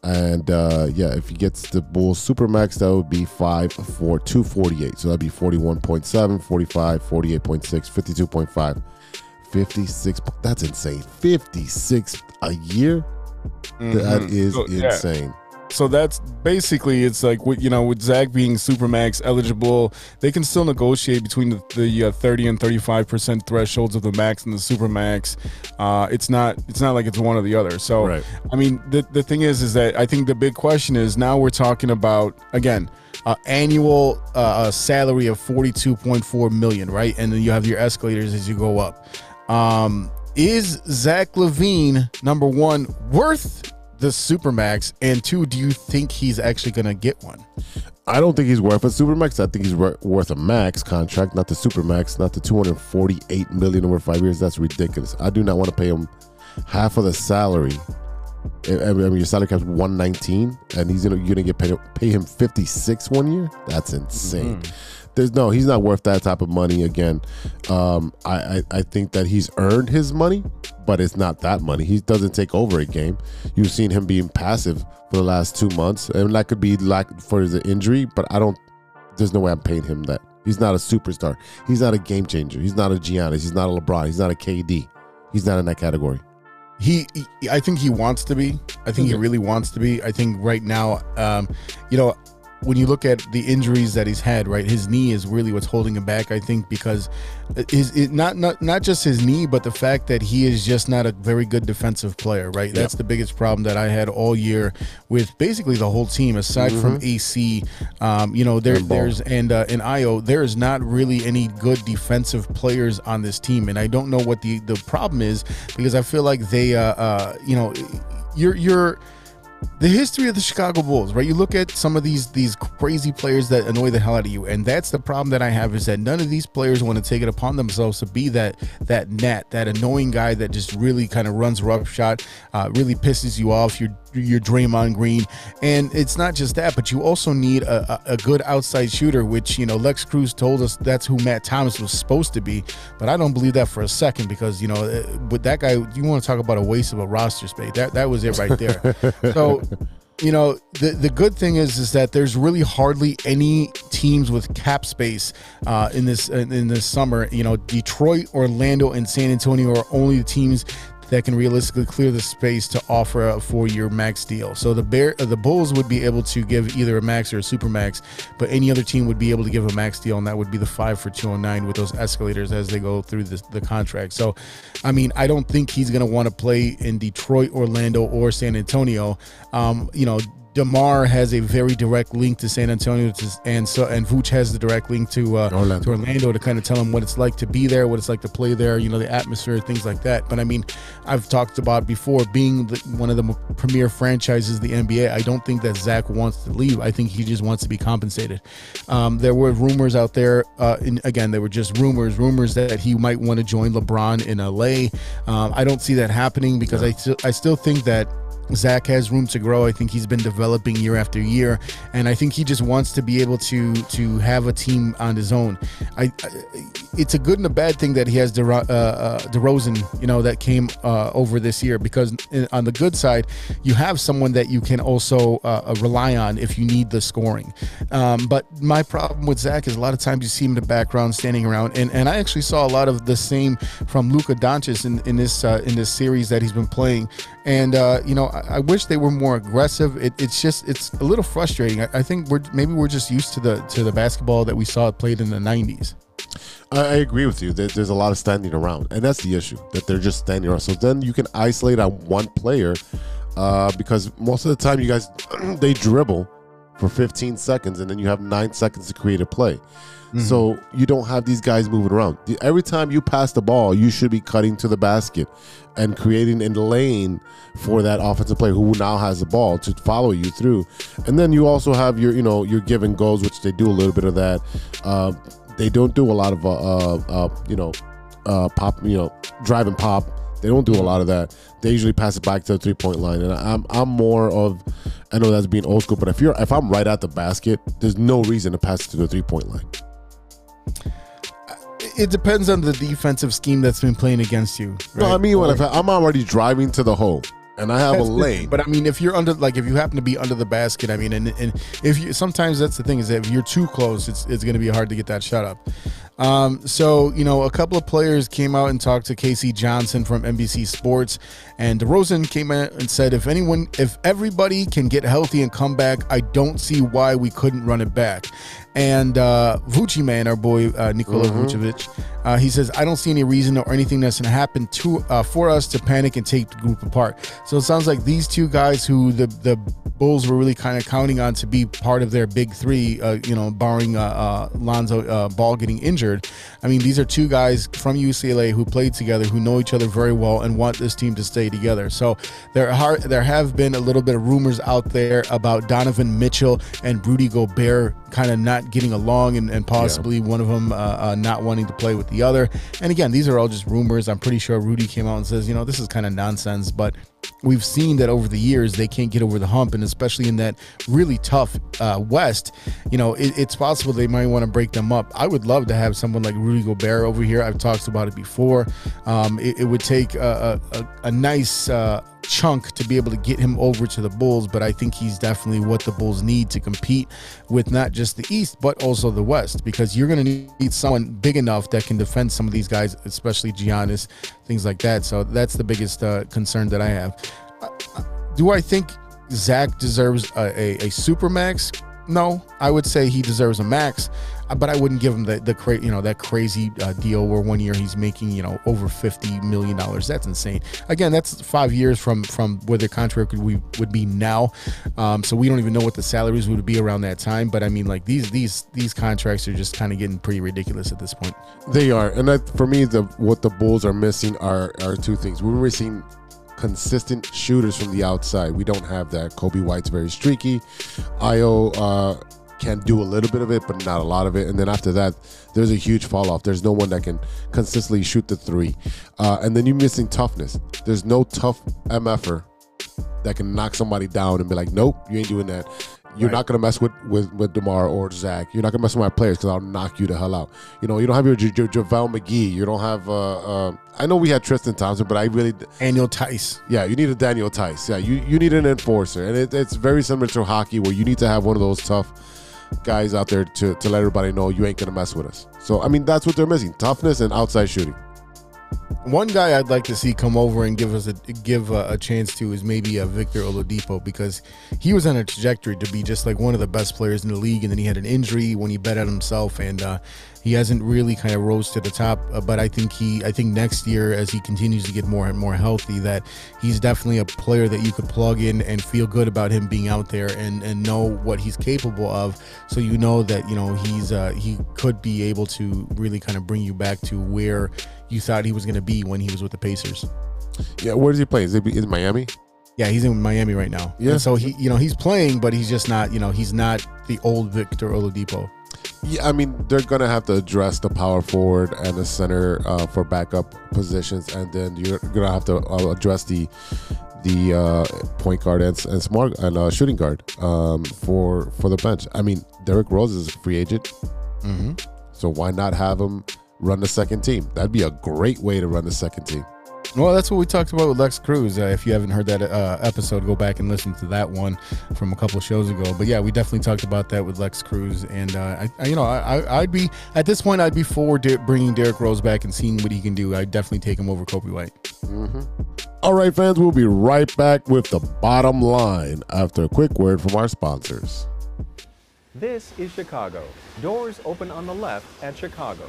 And uh, yeah, if he gets the Bulls Supermax, that would be 5 for 248. So that'd be 41.7, 45, 48.6, 52.5, 56. That's insane. 56 a year? That Mhm. is yeah. insane. So that's basically it's like with you know with Zach being supermax eligible, they can still negotiate between the, the uh, 30 and 35 percent thresholds of the max and the supermax. Uh, it's not it's not like it's one or the other. So Right. I mean the the thing is is that I think the big question is now we're talking about again uh, annual uh, salary of 42.4 million, right? And then you have your escalators as you go up. Um, is Zach LaVine number one worth the supermax? And two, do you think he's actually going to get one? I don't think he's worth a supermax. I think he's worth a max contract, not the supermax, not the 248 million over five years. That's ridiculous. I do not want to pay him half of the salary. I mean, your salary cap's 119, and he's gonna you're gonna get paid pay him 56 one year. That's insane. Mm-hmm. There's no, he's not worth that type of money. Again, um, I, I I think that he's earned his money, but it's not that money. He doesn't take over a game. You've seen him being passive for the last two months, and that could be like for the injury. But I don't. There's no way I'm paying him that. He's not a superstar. He's not a game changer. He's not a Giannis. He's not a LeBron. He's not a KD. He's not in that category. He, he- I think he wants to be. I think he really wants to be. I think right now, um, you know, when you look at the injuries that he's had, right, his knee is really what's holding him back. I think because his it, not not not just his knee, but the fact that he is just not a very good defensive player, right? That's the biggest problem that I had all year with basically the whole team, aside from AC. Um, you know, there And there's and uh, and Ayo, there is not really any good defensive players on this team, and I don't know what the the problem is because I feel like they, uh, uh, you know, you're you're the history of the Chicago Bulls, right? You look at some of these these crazy players that annoy the hell out of you, and that's the problem that I have is that none of these players want to take it upon themselves to be that that net, that annoying guy that just really kind of runs roughshod, uh, really pisses you off. You're you're Draymond Green, and it's not just that, but you also need a, a, good outside shooter, which you know Lex Cruz told us that's who Matt Thomas was supposed to be, but I don't believe that for a second because you know uh, with that guy, you want to talk about a waste of a roster space. That that was it right there. so you know the the good thing is is that there's really hardly any teams with cap space uh, in this in, in this summer. You know, Detroit, Orlando, and San Antonio are only the teams that can realistically clear the space to offer a four-year max deal. So the bear the Bulls would be able to give either a max or a super max, but any other team would be able to give a max deal, and that would be the five for 209 with those escalators as they go through the, the contract. So, I mean, I don't think he's going to want to play in Detroit, Orlando, or San Antonio. Um, you know, DeMar has a very direct link to San Antonio, to, and so and Vooch has the direct link to uh, Orlando. to Orlando to kind of tell him what it's like to be there, what it's like to play there, you know, the atmosphere, things like that. But I mean, I've talked about before being the, one of the premier franchises, the NBA. I don't think that Zach wants to leave. I think he just wants to be compensated. Um, there were rumors out there, uh, and again, they were just rumors, rumors that he might want to join LeBron in LA. Um, I don't see that happening because I still, I still think that Zach has room to grow. I think he's been developing year after year, and I think he just wants to be able to to have a team on his own. I, I it's a good and a bad thing that he has De, uh, uh, DeRozan, you know, that came uh, over this year because on the good side, you have someone that you can also uh, uh, rely on if you need the scoring. Um, but my problem with Zach is a lot of times you see him in the background standing around, and, and I actually saw a lot of the same from Luka Doncic in, in this uh, in this series that he's been playing. And you know, I, I, wish they were more aggressive. It, it's just it's a little frustrating. I, I think we're maybe we're just used to the to the basketball that we saw played in the '90s. I, I agree with you. There, there's a lot of standing around, and that's the issue that they're just standing around. So then you can isolate on one player uh, because most of the time you guys they dribble for 15 seconds, and then you have nine seconds to create a play. Mm-hmm. So you don't have these guys moving around. Every time you pass the ball, you should be cutting to the basket and creating a lane for that offensive player who now has the ball to follow you through. And then you also have your, you know, your give and goes, which they do a little bit of that. Uh, they don't do a lot of uh, uh, uh you know uh, pop you know drive and pop. They don't do a lot of that. They usually pass it back to the three point line, and I'm I'm more of I know that's being old school, but if you're if I'm right at the basket, there's no reason to pass it to the three point line. It depends on the defensive scheme that's been playing against you. Right? No, I mean, when if I'm already driving to the hole, and I have that's a lane. But I mean, if you're under, like, if you happen to be under the basket, I mean, and, and if you sometimes that's the thing is that if you're too close, it's it's going to be hard to get that shot up. Um, so you know, a couple of players came out and talked to K.C. Johnson from NBC Sports, and DeRozan came out and said, if anyone, if everybody can get healthy and come back, I don't see why we couldn't run it back. And uh, Vucci man, our boy uh, Nikola mm-hmm. Vucevic, uh, he says, I don't see any reason or anything that's going to happen to uh, for us to panic and take the group apart. So it sounds like these two guys who the the Bulls were really kind of counting on to be part of their big three, uh, you know, barring uh, uh, Lonzo uh, Ball getting injured. Richard I mean, these are two guys from UCLA who played together, who know each other very well, and want this team to stay together. So there are there have been a little bit of rumors out there about Donovan Mitchell and Rudy Gobert kind of not getting along and, and possibly yeah. one of them uh, uh, not wanting to play with the other. And again, these are all just rumors. I'm pretty sure Rudy came out and says, you know, this is kind of nonsense, but we've seen that over the years they can't get over the hump and especially in that really tough uh, west you know it, it's possible they might want to break them up i would love to have someone like rudy gobert over here i've talked about it before um, it, it, would take a, a, a nice uh, chunk to be able to get him over to the Bulls, but I think he's definitely what the Bulls need to compete with not just the East, but also the West, because you're going to need someone big enough that can defend some of these guys, especially Giannis, things like that. So that's the biggest uh, concern that I have. Do I think Zach deserves a, a, a super max? No, I would say he deserves a max, but I wouldn't give him the the cra- you know that crazy uh, deal where one year he's making you know over fifty million dollars. That's insane. Again, that's five years from from where the contract would, we would be now. Um, so we don't even know what the salaries would be around that time. But I mean, like these these these contracts are just kind of getting pretty ridiculous at this point. They are, and that, for me, the what the Bulls are missing are are two things. We're missing consistent shooters from the outside. We don't have that. Coby White's very streaky. Ayo uh, can do a little bit of it, but not a lot of it. And then after that, there's a huge fall off. There's no one that can consistently shoot the three. Uh, and then you're missing toughness. There's no tough MFer that can knock somebody down and be like, nope, you ain't doing that. You're right. not gonna mess with with with DeMar or Zach. You're not gonna mess with my players because I'll knock you the hell out. You know, you don't have your, your, JaVale McGee. You don't have. Uh, uh, I know we had Tristan Thompson, but I really Daniel Theis. Yeah, you need a Daniel Theis. Yeah, you you need an enforcer, and it, it's very similar to hockey where you need to have one of those tough guys out there to to let everybody know you ain't gonna mess with us. So I mean, that's what they're missing: toughness and outside shooting. One guy I'd like to see come over and give us a give a, a chance to is maybe a Victor Oladipo because he was on a trajectory to be just like one of the best players in the league, and then he had an injury when he bet on himself, and uh, he hasn't really kind of rose to the top. Uh, but I think he, I think next year as he continues to get more and more healthy, that he's definitely a player that you could plug in and feel good about him being out there and and know what he's capable of. So you know that you know he's uh, he could be able to really kind of bring you back to where you thought he was going to be when he was with the Pacers. Yeah, where does he play? Is it in Miami? Yeah, he's in Miami right now. Yeah. And so he, you know, he's playing, but he's just not, you know, he's not the old Victor Oladipo. Yeah, I mean they're gonna have to address the power forward and the center uh, for backup positions, and then you're gonna have to uh, address the the uh, point guard and, and smart and uh, shooting guard um, for for the bench. I mean, Derrick Rose is a free agent, Mm-hmm. so why not have him run the second team? That'd be a great way to run the second team. Well, that's what we talked about with Lex Cruz. Uh, if you haven't heard that uh, episode, go back and listen to that one from a couple of shows ago. But yeah, we definitely talked about that with Lex Cruz, and uh, I, I, you know, I, I- I'd be at this point, I'd be for De- bringing Derrick Rose back and seeing what he can do. I'd definitely take him over Coby White. All right, fans, we'll be right back with the bottom line after a quick word from our sponsors. This is Chicago. Doors open on the left at Chicago.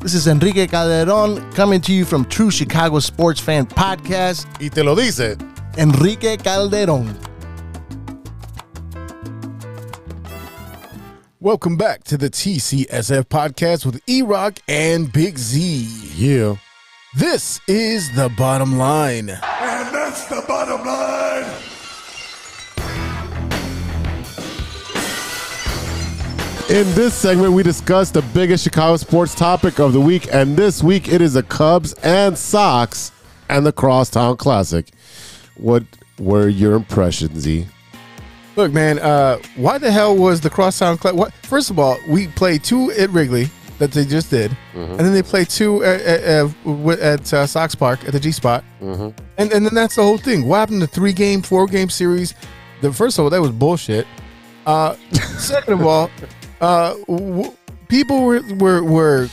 This is Enrique Calderon coming to you from True Chicago Sports Fan Podcast. Y te lo dice. Enrique Calderon. Welcome back to the TCSF podcast with E Rock and Big Z. Yeah. This is the bottom line. And that's the bottom line. In this segment, we discuss the biggest Chicago sports topic of the week, and this week it is the Cubs and Sox and the Crosstown Classic. What were your impressions, Z? Look, man, uh, why the hell was the crosstown Classic? What? First of all, we played two at Wrigley that they just did, and then they played two at, at, at, at uh, Sox Park at the G Spot, and and then that's the whole thing. What happened to three game, four game series? The first of all, that was bullshit. Uh, second of all, uh, w- people were were were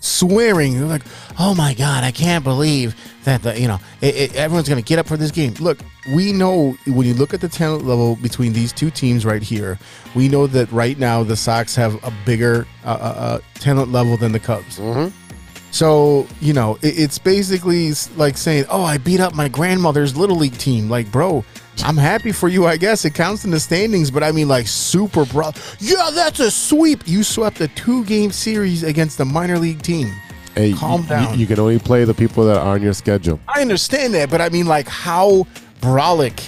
swearing. They're like, "Oh my god, I can't believe that the you know it, it, everyone's gonna get up for this game." Look, we know when you look at the talent level between these two teams right here, we know that right now the Sox have a bigger uh, uh, uh, talent level than the Cubs. So you know, it, it's basically like saying, "Oh, I beat up my grandmother's little league team." Like, bro, I'm happy for you. I guess it counts in the standings, but I mean, like, super bro. Yeah, that's a sweep. You swept a two game series against the minor league team. Hey, Calm you- down. You, you can only play the people that are on your schedule. I understand that, but I mean, like, how brolic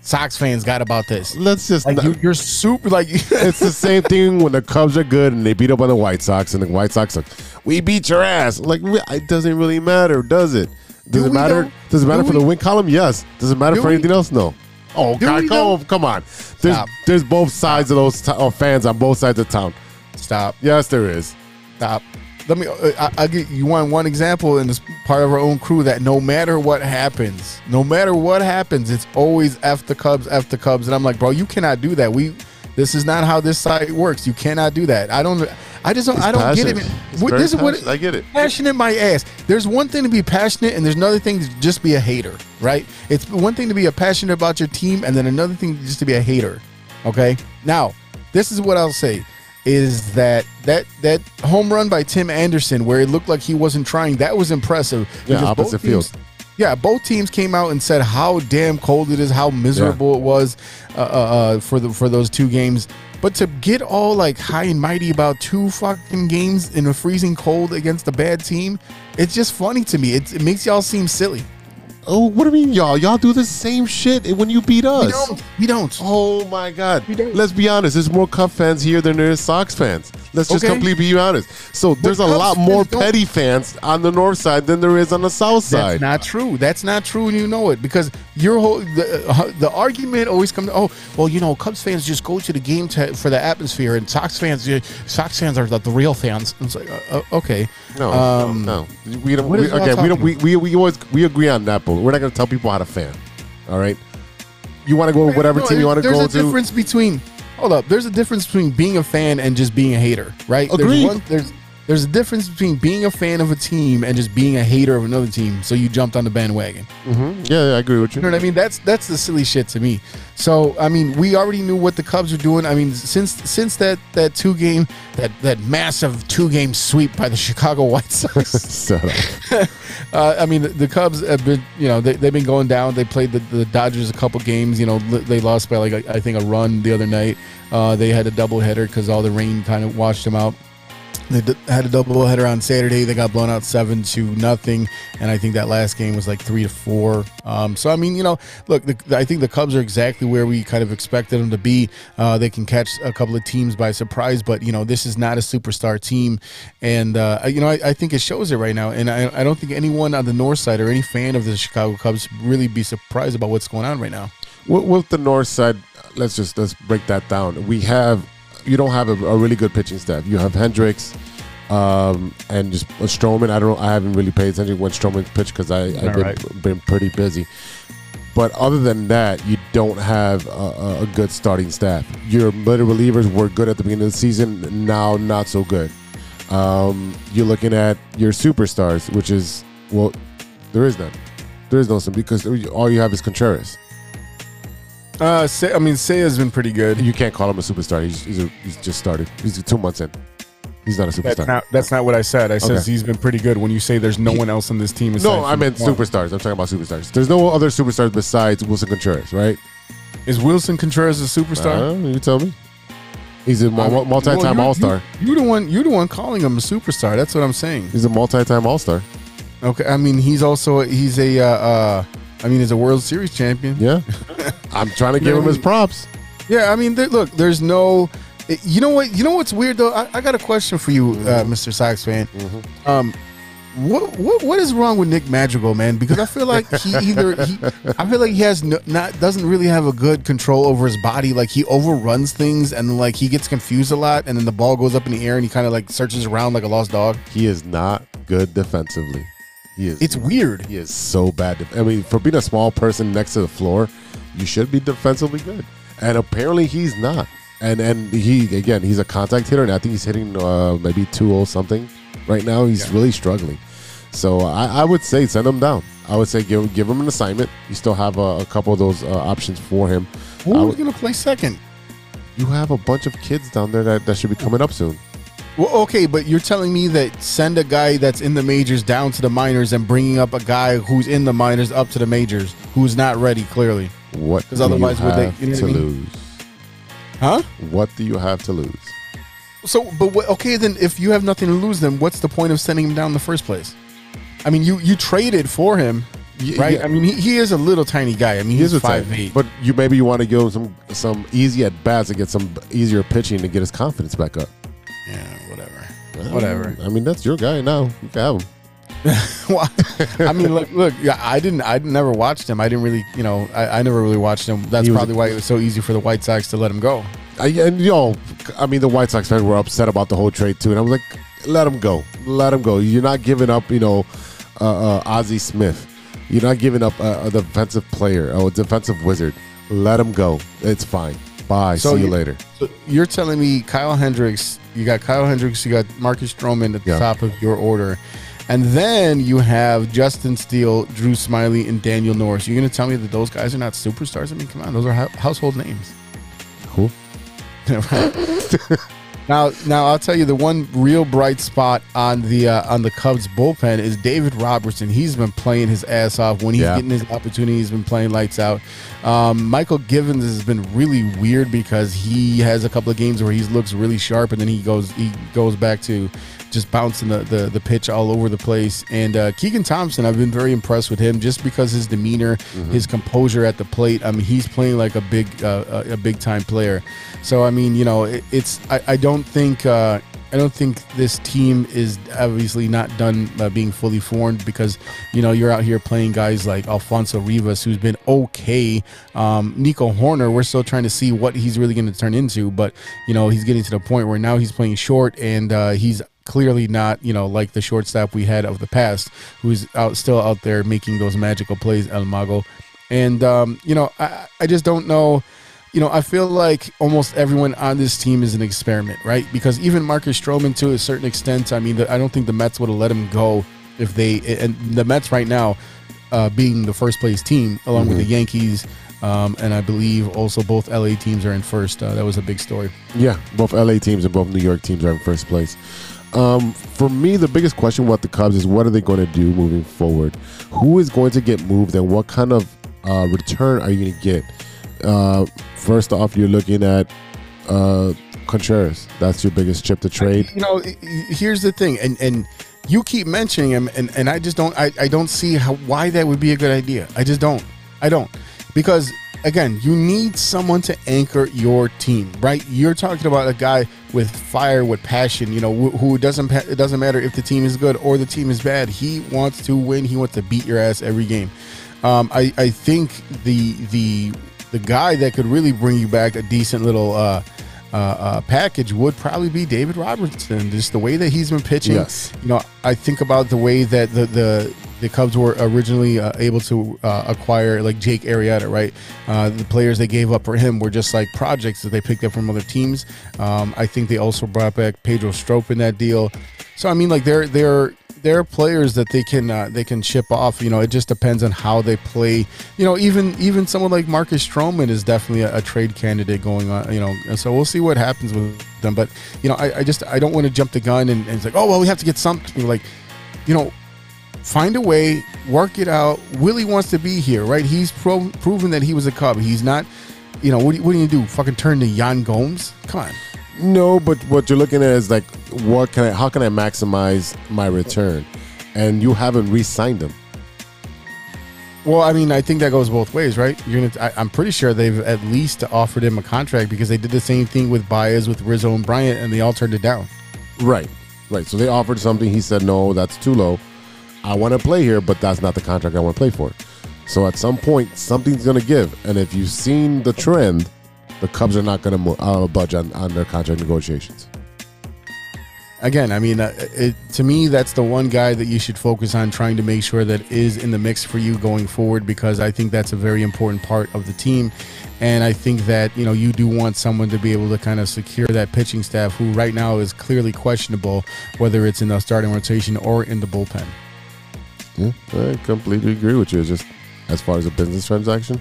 Sox fans got about this? Let's just. Like, you, you're super like. it's the same thing when the Cubs are good and they beat up on the White Sox, and the White Sox like, "We beat your ass." Like, it doesn't really matter, does it? Does Do it matter? though? Does it matter Do for the win column? Yes. Does it matter Do for we? anything else? No. Oh God, come, come on. There's Stop. there's both sides of those t- of fans on both sides of town. Stop. Yes, there is. Stop. Let me. Uh, I, I'll give you one one example, and it's part of our own crew that no matter what happens, no matter what happens, it's always f the Cubs, f the Cubs, and I'm like, bro, you cannot do that. We. This is not how this site works. You cannot do that. I don't. I just don't. It's I don't get it. It's What- this is what. I get it. Passionate my ass. There's one thing to be passionate, and there's another thing to just be a hater. Right? It's one thing to be a passionate about your team, and then another thing just to be a hater. Okay. Now, this is what I'll say is that that that home run by Tim Anderson where it looked like he wasn't trying that was impressive Yeah, opposite field. teams- yeah, both teams came out and said how damn cold it is, how miserable it was uh, uh, uh, for the for those two games. But to get all like high and mighty about two fucking games in a freezing cold against a bad team, it's just funny to me. It, it makes y'all seem silly. Oh, what do you mean, y'all? Y'all do the same shit when you beat us. We don't. We don't. Oh my God! don't. Let's be honest. There's more Cub fans here than there is Sox fans. Let's just Okay. completely be honest. So there's a Cubs lot more petty fans on the north side than there is on the south side. That's not true. That's not true, and you know it because your whole the, uh, the argument always comes. Oh, well, you know, Cubs fans just go to the game to, for the atmosphere, and Sox fans, uh, Sox fans are the, the real fans. It's like, uh, uh, okay, no, um, no, no. We don't. We, again, we don't. We, we we always we agree on that, but we're not going to tell people how to fan. All right. You want to go with whatever No, team you want to go to. There's a difference between. Hold up. There's a difference between being a fan and just being a hater, right? Agreed. There's one. There's There's a difference between being a fan of a team and just being a hater of another team. So you jumped on the bandwagon. Mm-hmm. Yeah, I agree with you. You know what I mean? That's that's the silly shit to me. So I mean, we already knew what the Cubs were doing. I mean, since since that that two game that that massive two game sweep by the Chicago White Sox. uh, I mean, the, the Cubs have been you know they they've been going down. They played the, the Dodgers a couple games. You know, they lost by like I I think a run the other night. Uh, they had a doubleheader because all the rain kind of washed them out. They had a doubleheader on Saturday. They got blown out seven to nothing, and I think that last game was like three to four. Um, so I mean, you know, look, the, I think the Cubs are exactly where we kind of expected them to be. Uh, they can catch a couple of teams by surprise, but you know, this is not a superstar team, and uh, you know, I, I think it shows it right now. And I, I don't think anyone on the north side or any fan of the Chicago Cubs really be surprised about what's going on right now. With the north side, let's just let's break that down. We have you don't have a, a really good pitching staff. You have Hendricks um, and just uh, Stroman. I don't. I haven't really paid attention when Stroman pitched because I I've been, Alright. been pretty busy. But other than that, you don't have a, a- a good starting staff. Your middle relievers were good at the beginning of the season. Now, not so good. Um, you're looking at your superstars, which is well, there is none. There is no some because all you have is Contreras. Uh, Say, I mean, Seiya's been pretty good. You can't call him a superstar. He's he's, a, he's just started. He's two months in. He's not a That's superstar. not, that's not what I said. I said Okay. he's been pretty good. When you say there's no one else on this team, aside no, I from meant one. superstars. I'm talking about superstars. There's no other superstars besides Willson Contreras, right? Is Willson Contreras a superstar? Uh, you tell me. He's a mul- multi-time you- All-Star. You, you the one. You're the one calling him a superstar. That's what I'm saying. He's a multi-time All-Star. Okay. I mean, he's also he's a. Uh, uh, I mean, he's a World Series champion. Yeah. I'm trying to give him his props. Yeah. I mean, there, look. There's no. You know what? You know what's weird though. I, I got a question for you, uh, Mr. Sox fan. Um, what what what is wrong with Nick Madrigal, man? Because I feel like he either he, I feel like he has no, not doesn't really have a good control over his body. Like he overruns things and like he gets confused a lot, and then the ball goes up in the air and he kind of like searches around like a lost dog. He is not good defensively. He is. It's weird. He is so bad. def- I mean, for being a small person next to the floor, you should be defensively good, and apparently he's not. And and he again, he's a contact hitter, and I think he's hitting uh, maybe two oh something right now. He's really struggling. So I, I would say send him down. I would say give give him an assignment. You still have a, a couple of those uh, options for him. Who's would- gonna play second? you have a bunch of kids down there that, that should be coming up soon. Well, okay, but you're telling me that send a guy that's in the majors down to the minors and bringing up a guy who's in the minors up to the majors who's not ready clearly. What? 'Cause do you otherwise would they- you know what to I mean? lose? Huh? What do you have to lose? So, but what, okay, then if you have nothing to lose, then what's the point of sending him down in the first place? I mean, you you traded for him, Y- right? yeah. I mean, he, he is a little tiny guy. I mean, he's a five eight. But you maybe you want to give him some some easy at bats to get some easier pitching to get his confidence back up. yeah, whatever. I mean, that's your guy now. You can have him. Well, I mean, look, look. Yeah, I didn't. I never watched him. I didn't really, you know, I, I never really watched him. That's He was- probably why it was so easy for the White Sox to let him go. I, and you know, I mean, the White Sox fans were upset about the whole trade too, and I was like, let him go, let him go. You're not giving up, you know, uh, uh, Ozzie Smith. You're not giving up a, a defensive player, a defensive wizard. Let him go. It's fine. Bye. So See you later. So you're telling me Kyle Hendricks, you got Kyle Hendricks, you got Marcus Stroman at the Yeah. top of your order. And then you have Justin Steele, Drew Smyly, and Daniel Norris. You're going to tell me that those guys are not superstars? I mean, come on, those are household names. Cool. now, now I'll tell you the one real bright spot on the uh, on the Cubs bullpen is David Robertson. He's been playing his ass off when he's Yeah. getting his opportunity. He's been playing lights out. Um, Mychal Givens has been really weird because he has a couple of games where he looks really sharp and then he goes he goes back to just bouncing the, the, the pitch all over the place. And uh, Keegan Thompson, I've been very impressed with him just because his demeanor, his composure at the plate. I mean, he's playing like a big uh, a, a big time player. So I mean, you know, it, it's I, I don't think uh, I don't think this team is obviously not done uh, being fully formed because you know you're out here playing guys like Alfonso Rivas, who's been okay. Um, Nico Hoerner, we're still trying to see what he's really going to turn into, but you know he's getting to the point where now he's playing short and uh, he's clearly not you know like the shortstop we had of the past, who's out still out there making those magical plays, El Mago, and um, you know I, I just don't know you know, I feel like almost everyone on this team is an experiment, right? Because even Marcus Stroman, to a certain extent, I mean, the, I don't think the Mets would have let him go if they and the Mets right now uh, being the first place team along with the Yankees. Um, and I believe also both LA teams are in first. Uh, that was a big story. Yeah, both LA teams and both New York teams are in first place. Um, for me, the biggest question about the Cubs is what are they going to do moving forward? Who is going to get moved, and what kind of uh, return are you going to get? Uh, first off, you're looking at uh, Contreras. That's your biggest chip to trade. You know, here's the thing, and and you keep mentioning him, and and I just don't, I, I don't see how why that would be a good idea. I just don't, I don't, because again, you need someone to anchor your team, right? You're talking about a guy with fire, with passion, you know, who, doesn't it doesn't matter if the team is good or the team is bad. He wants to win. He wants to beat your ass every game. Um, I I think the the the guy that could really bring you back a decent little. Uh, uh, uh, package would probably be David Robertson. Just the way that he's been pitching. Yes. You know, I think about the way that the the, the Cubs were originally uh, able to uh, acquire like Jake Arrieta, right? Uh, the players they gave up for him were just like projects that they picked up from other teams. Um, I think they also brought back Pedro Strop in that deal. So I mean, like they're they're there are players that they can uh, they can ship off. You know, it just depends on how they play. You know, even even someone like Marcus Stroman is definitely a, a trade candidate going on. You know, and so we'll see what happens with them. But you know, I, I just I don't want to jump the gun and, and it's like, oh well, we have to get something. Like, you know, find a way, work it out. Willie wants to be here, right? He's pro- proven that he was a Cub. He's not. You know, what do you, what do you do? Fucking turn to Yan Gomes? Come on. No, but what you're looking at is like, what can I? How can I maximize my return? And you haven't re-signed him. Well, I mean, I think that goes both ways, right? You're gonna. I, I'm pretty sure they've at least offered him a contract because they did the same thing with Baez, with Rizzo and Bryant, and they all turned it down. Right, right. So they offered something. He said, "No, that's too low. I want to play here, but that's not the contract I want to play for." So at some point, something's going to give. And if you've seen the trend, the Cubs are not going to uh, budge on, on their contract negotiations. Again, I mean, uh, it, to me, that's the one guy that you should focus on trying to make sure that is in the mix for you going forward because I think that's a very important part of the team. And I think that, you know, you do want someone to be able to kind of secure that pitching staff who right now is clearly questionable, whether it's in the starting rotation or in the bullpen. Yeah, I completely agree with you. It's just as far as a business transaction,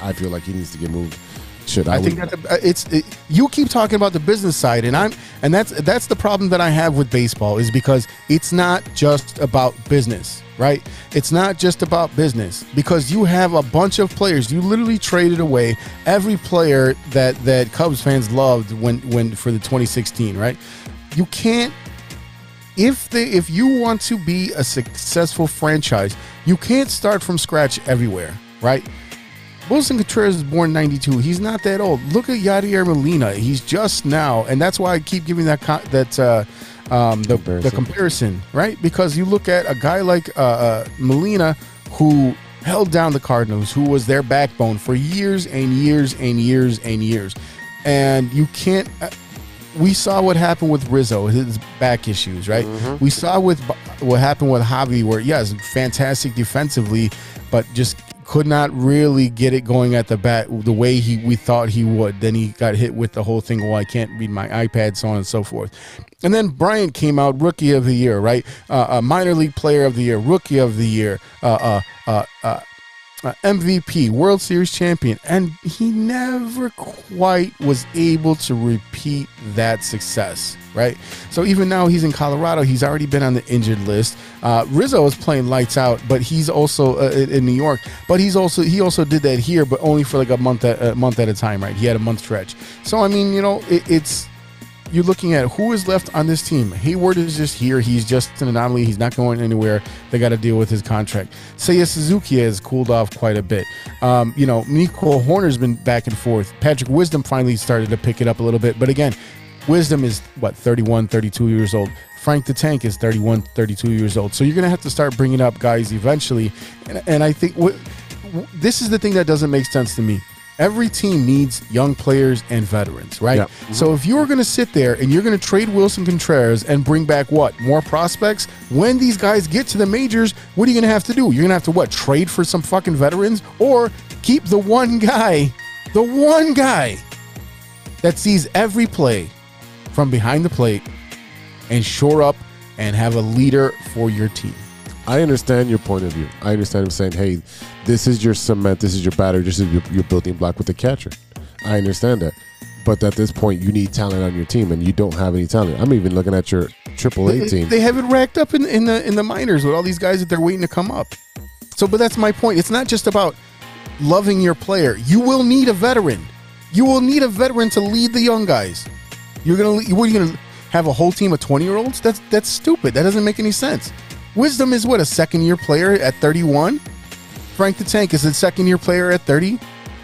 I feel like he needs to get moved. Shit, I, I think would- that uh, it's it, you keep talking about the business side, and I'm and that's that's the problem that I have with baseball is because it's not just about business, right? It's not just about business because you have a bunch of players. You literally traded away every player that that Cubs fans loved when when for the 2016, right? You can't if they if you want to be a successful franchise, you can't start from scratch everywhere, right? Willson Contreras is born 92. He's not that old. Look at Yadier Molina. He's just now, and that's why I keep giving that that uh, um, the, the comparison, right? Because you look at a guy like uh, uh, Molina, who held down the Cardinals, who was their backbone for years and years and years and years, and you can't. Uh, we saw what happened with Rizzo, his back issues, right? We saw with what happened with Javi, where yes, fantastic defensively, but just could not really get it going at the bat the way he we thought he would. Then he got hit with the whole thing. Well, I can't read my iPad, so on and so forth. And then Bryant came out rookie of the year, right? Uh, a minor league player of the year, rookie of the year, uh, uh, uh, MVP, World Series champion, and he never quite was able to repeat that success, right? So even now he's in Colorado, he's already been on the injured list. Uh, Rizzo is playing lights out, but he's also uh, in in New York. But he's also he also did that here, but only for like a month at, a month at a time, right? He had a month stretch. So I mean, you know, it, it's you're looking at who is left on this team. Hayward is just here. He's just an anomaly. He's not going anywhere. They got to deal with his contract. Seiya Suzuki has cooled off quite a bit. Um, you know, Nico Hoerner's been back and forth. Patrick Wisdom finally started to pick it up a little bit. But again, Wisdom is what, 31, 32 years old. Frank the Tank is 31, 32 years old. So you're going to have to start bringing up guys eventually. And, and I think what, this is the thing that doesn't make sense to me. Every team needs young players and veterans, right? Yeah. So if you're going to sit there and you're going to trade Willson Contreras and bring back what more prospects, when these guys get to the majors, what are you going to have to do? You're going to have to what trade for some fucking veterans or keep the one guy the one guy that sees every play from behind the plate and shore up and have a leader for your team. I understand your point of view. I understand him saying, "Hey, this is your cement. This is your battery. This is your, your building block with the catcher." I understand that, but at this point, you need talent on your team, and you don't have any talent. I'm even looking at your AAA They, team. they have it racked up in, in the in the minors with all these guys that they're waiting to come up. So, but that's my point. It's not just about loving your player. You will need a veteran. You will need a veteran to lead the young guys. You're gonna what are you gonna have a whole team of 20 year olds? That's that's stupid. That doesn't make any sense. Wisdom is what a second year player at 31. Frank the Tank is a second year player at 30.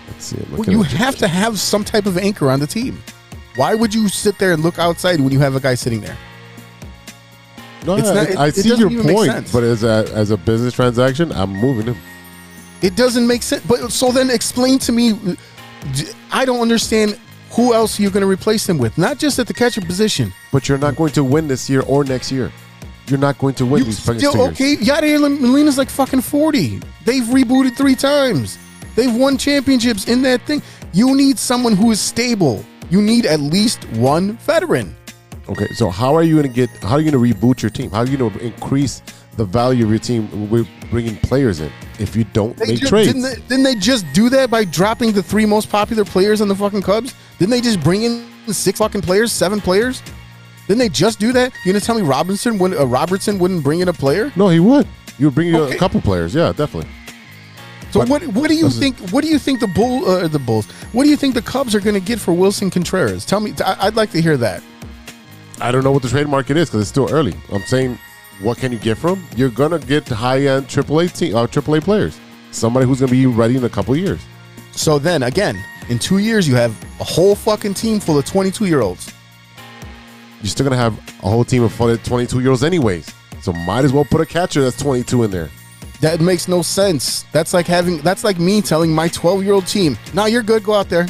Let's see. I'm Well, you have to have some type of anchor on the team. Why would you sit there and look outside when you have a guy sitting there? No, it's I, not- it- I it see doesn't your point, but as a as a business transaction, I'm moving him. It doesn't make sense. But so then explain to me. I don't understand who else you're going to replace him with. Not just at the catcher position. But you're not going to win this year or next year. You're not going to win You these next still years. okay? Yadier Molina's like fucking forty. They've rebooted three times. They've won championships in that thing. You need someone who is stable. You need at least one veteran. Okay, so how are you going to get? How are you going to reboot your team? How are you going to increase the value of your team with bringing players in if you don't They make ju- trades? Didn't they, didn't they just do that by dropping the three most popular players on the fucking Cubs? Didn't they just bring in six fucking players, seven players? Didn't they just do that? You gonna tell me Robinson, would uh, Robertson wouldn't bring in a player? no, he would. You would bring in Okay. a couple players. Yeah, definitely. So But- what? What do you think? What do you think the bull, uh, the Bulls? What do you think the Cubs are gonna get for Willson Contreras? Tell me. I, I'd like to hear that. I don't know what the trade market is because it's still early. I'm saying, what can you get from? You're gonna get high end AAA team, uh, AAA players. Somebody who's gonna be ready in a couple years. So then again, in two years, you have a whole fucking team full of 22 year olds. You're still gonna have a whole team of full 22 year olds anyways. So might as well put a catcher that's 22 in there. That makes no sense. That's like having. That's like me telling my 12 year old team, "Now you're good. Go out there."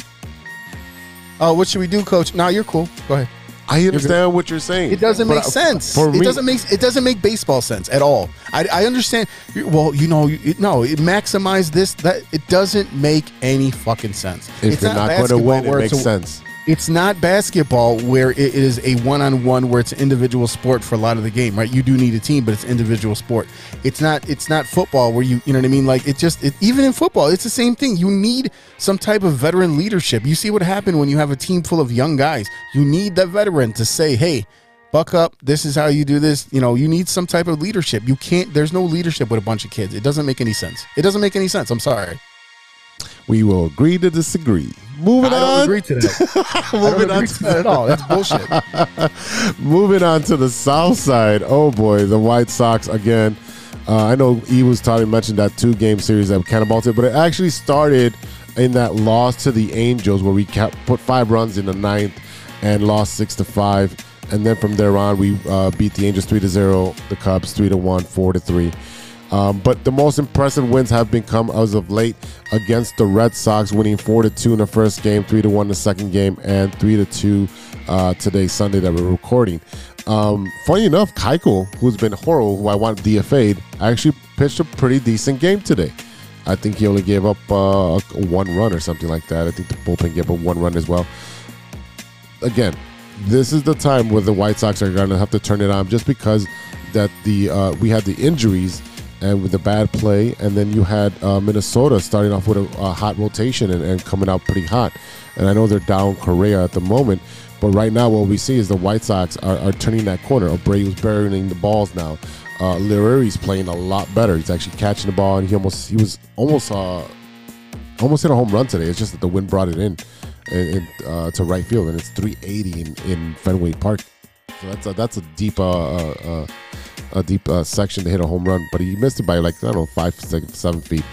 Oh, what should we do, coach? Now you're cool. Go ahead. I understand what you're saying. It doesn't make I- sense. For it me, doesn't make it doesn't make baseball sense at all. I, I understand. Well, you know, it, no, it maximize this. That it doesn't make any fucking sense. if it's you're not, going to win, it makes sense. It's not basketball where it is a one-on-one where it's an individual sport for a lot of the game, right? You do need a team, but it's individual sport. It's not it's not football where you you know what I mean? Like it just it, even in football, it's the same thing. You need some type of veteran leadership. You see what happened when you have a team full of young guys. You need that veteran to say, "Hey, buck up. This is how you do this." You know, you need some type of leadership. You can't there's no leadership with a bunch of kids. It doesn't make any sense. It doesn't make any sense. I'm sorry. We will agree to disagree. Moving I on. don't agree to that. I Moving on agree to that at all. That's bullshit. Moving on to the south side. Oh boy, the White Sox again. Uh, I know he was talking mentioned that two game series that it, but it actually started in that loss to the Angels where we kept put five runs in the ninth and lost six to five, and then from there on we uh, beat the Angels three to zero, the Cubs three to one, four to three. Um, but the most impressive wins have been come as of late against the Red Sox, winning four to two in the first game, three to one in the second game, and three to two uh, today, Sunday that we're recording. Um, funny enough, Keuchel, who's been horrible, who I want DFA'd, actually pitched a pretty decent game today. I think he only gave up uh, one run or something like that. I think the bullpen gave up one run as well. Again, this is the time where the White Sox are going to have to turn it on, just because that the uh, we had the injuries and with the bad play, and then you had uh, Minnesota starting off with a, a hot rotation and, and coming out pretty hot. And I know they're down Correa at the moment, but right now what we see is the White Sox are, are turning that corner. Abreu's burying the balls now. Uh, Lirari's playing a lot better. He's actually catching the ball, and he almost he was almost uh, almost hit a home run today. It's just that the wind brought it in, in, in, uh, to right field, and it's 380 in, in Fenway Park. So that's a, that's a deep uh, uh, uh, a deep uh, section to hit a home run, but he missed it by like I don't know five, six, seven feet.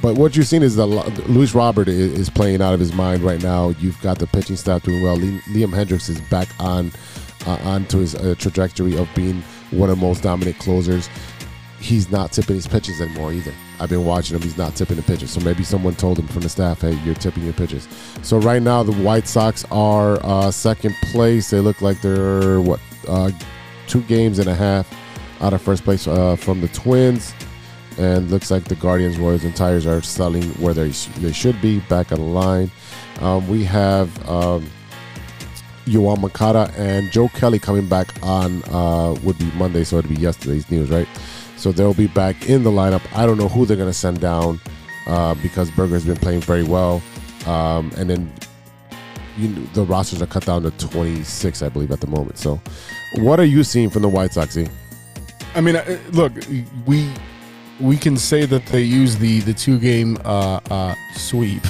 But what you're seeing is that Luis Robert is playing out of his mind right now. You've got the pitching staff doing well. Liam Hendriks is back on uh, onto his uh, trajectory of being one of the most dominant closers. He's not tipping his pitches anymore either. I've been watching him; he's not tipping the pitches. So maybe someone told him from the staff, "Hey, you're tipping your pitches." So right now, the White Sox are uh, second place. They look like they're what uh, two games and a half out of first place uh, from the Twins. And looks like the Guardians, Royals, and Tigers are selling where they, they should be, back on the line. Um, we have um, Yoan Moncada and Joe Kelly coming back on uh, would be Monday, so it'd be yesterday's news, right? So they'll be back in the lineup. I don't know who they're going to send down uh, because Burger's been playing very well, um, and then you, the rosters are cut down to 26, I believe, at the moment. So, what are you seeing from the White Sox? E? I mean, uh, look, we we can say that they use the the two game uh, uh, sweep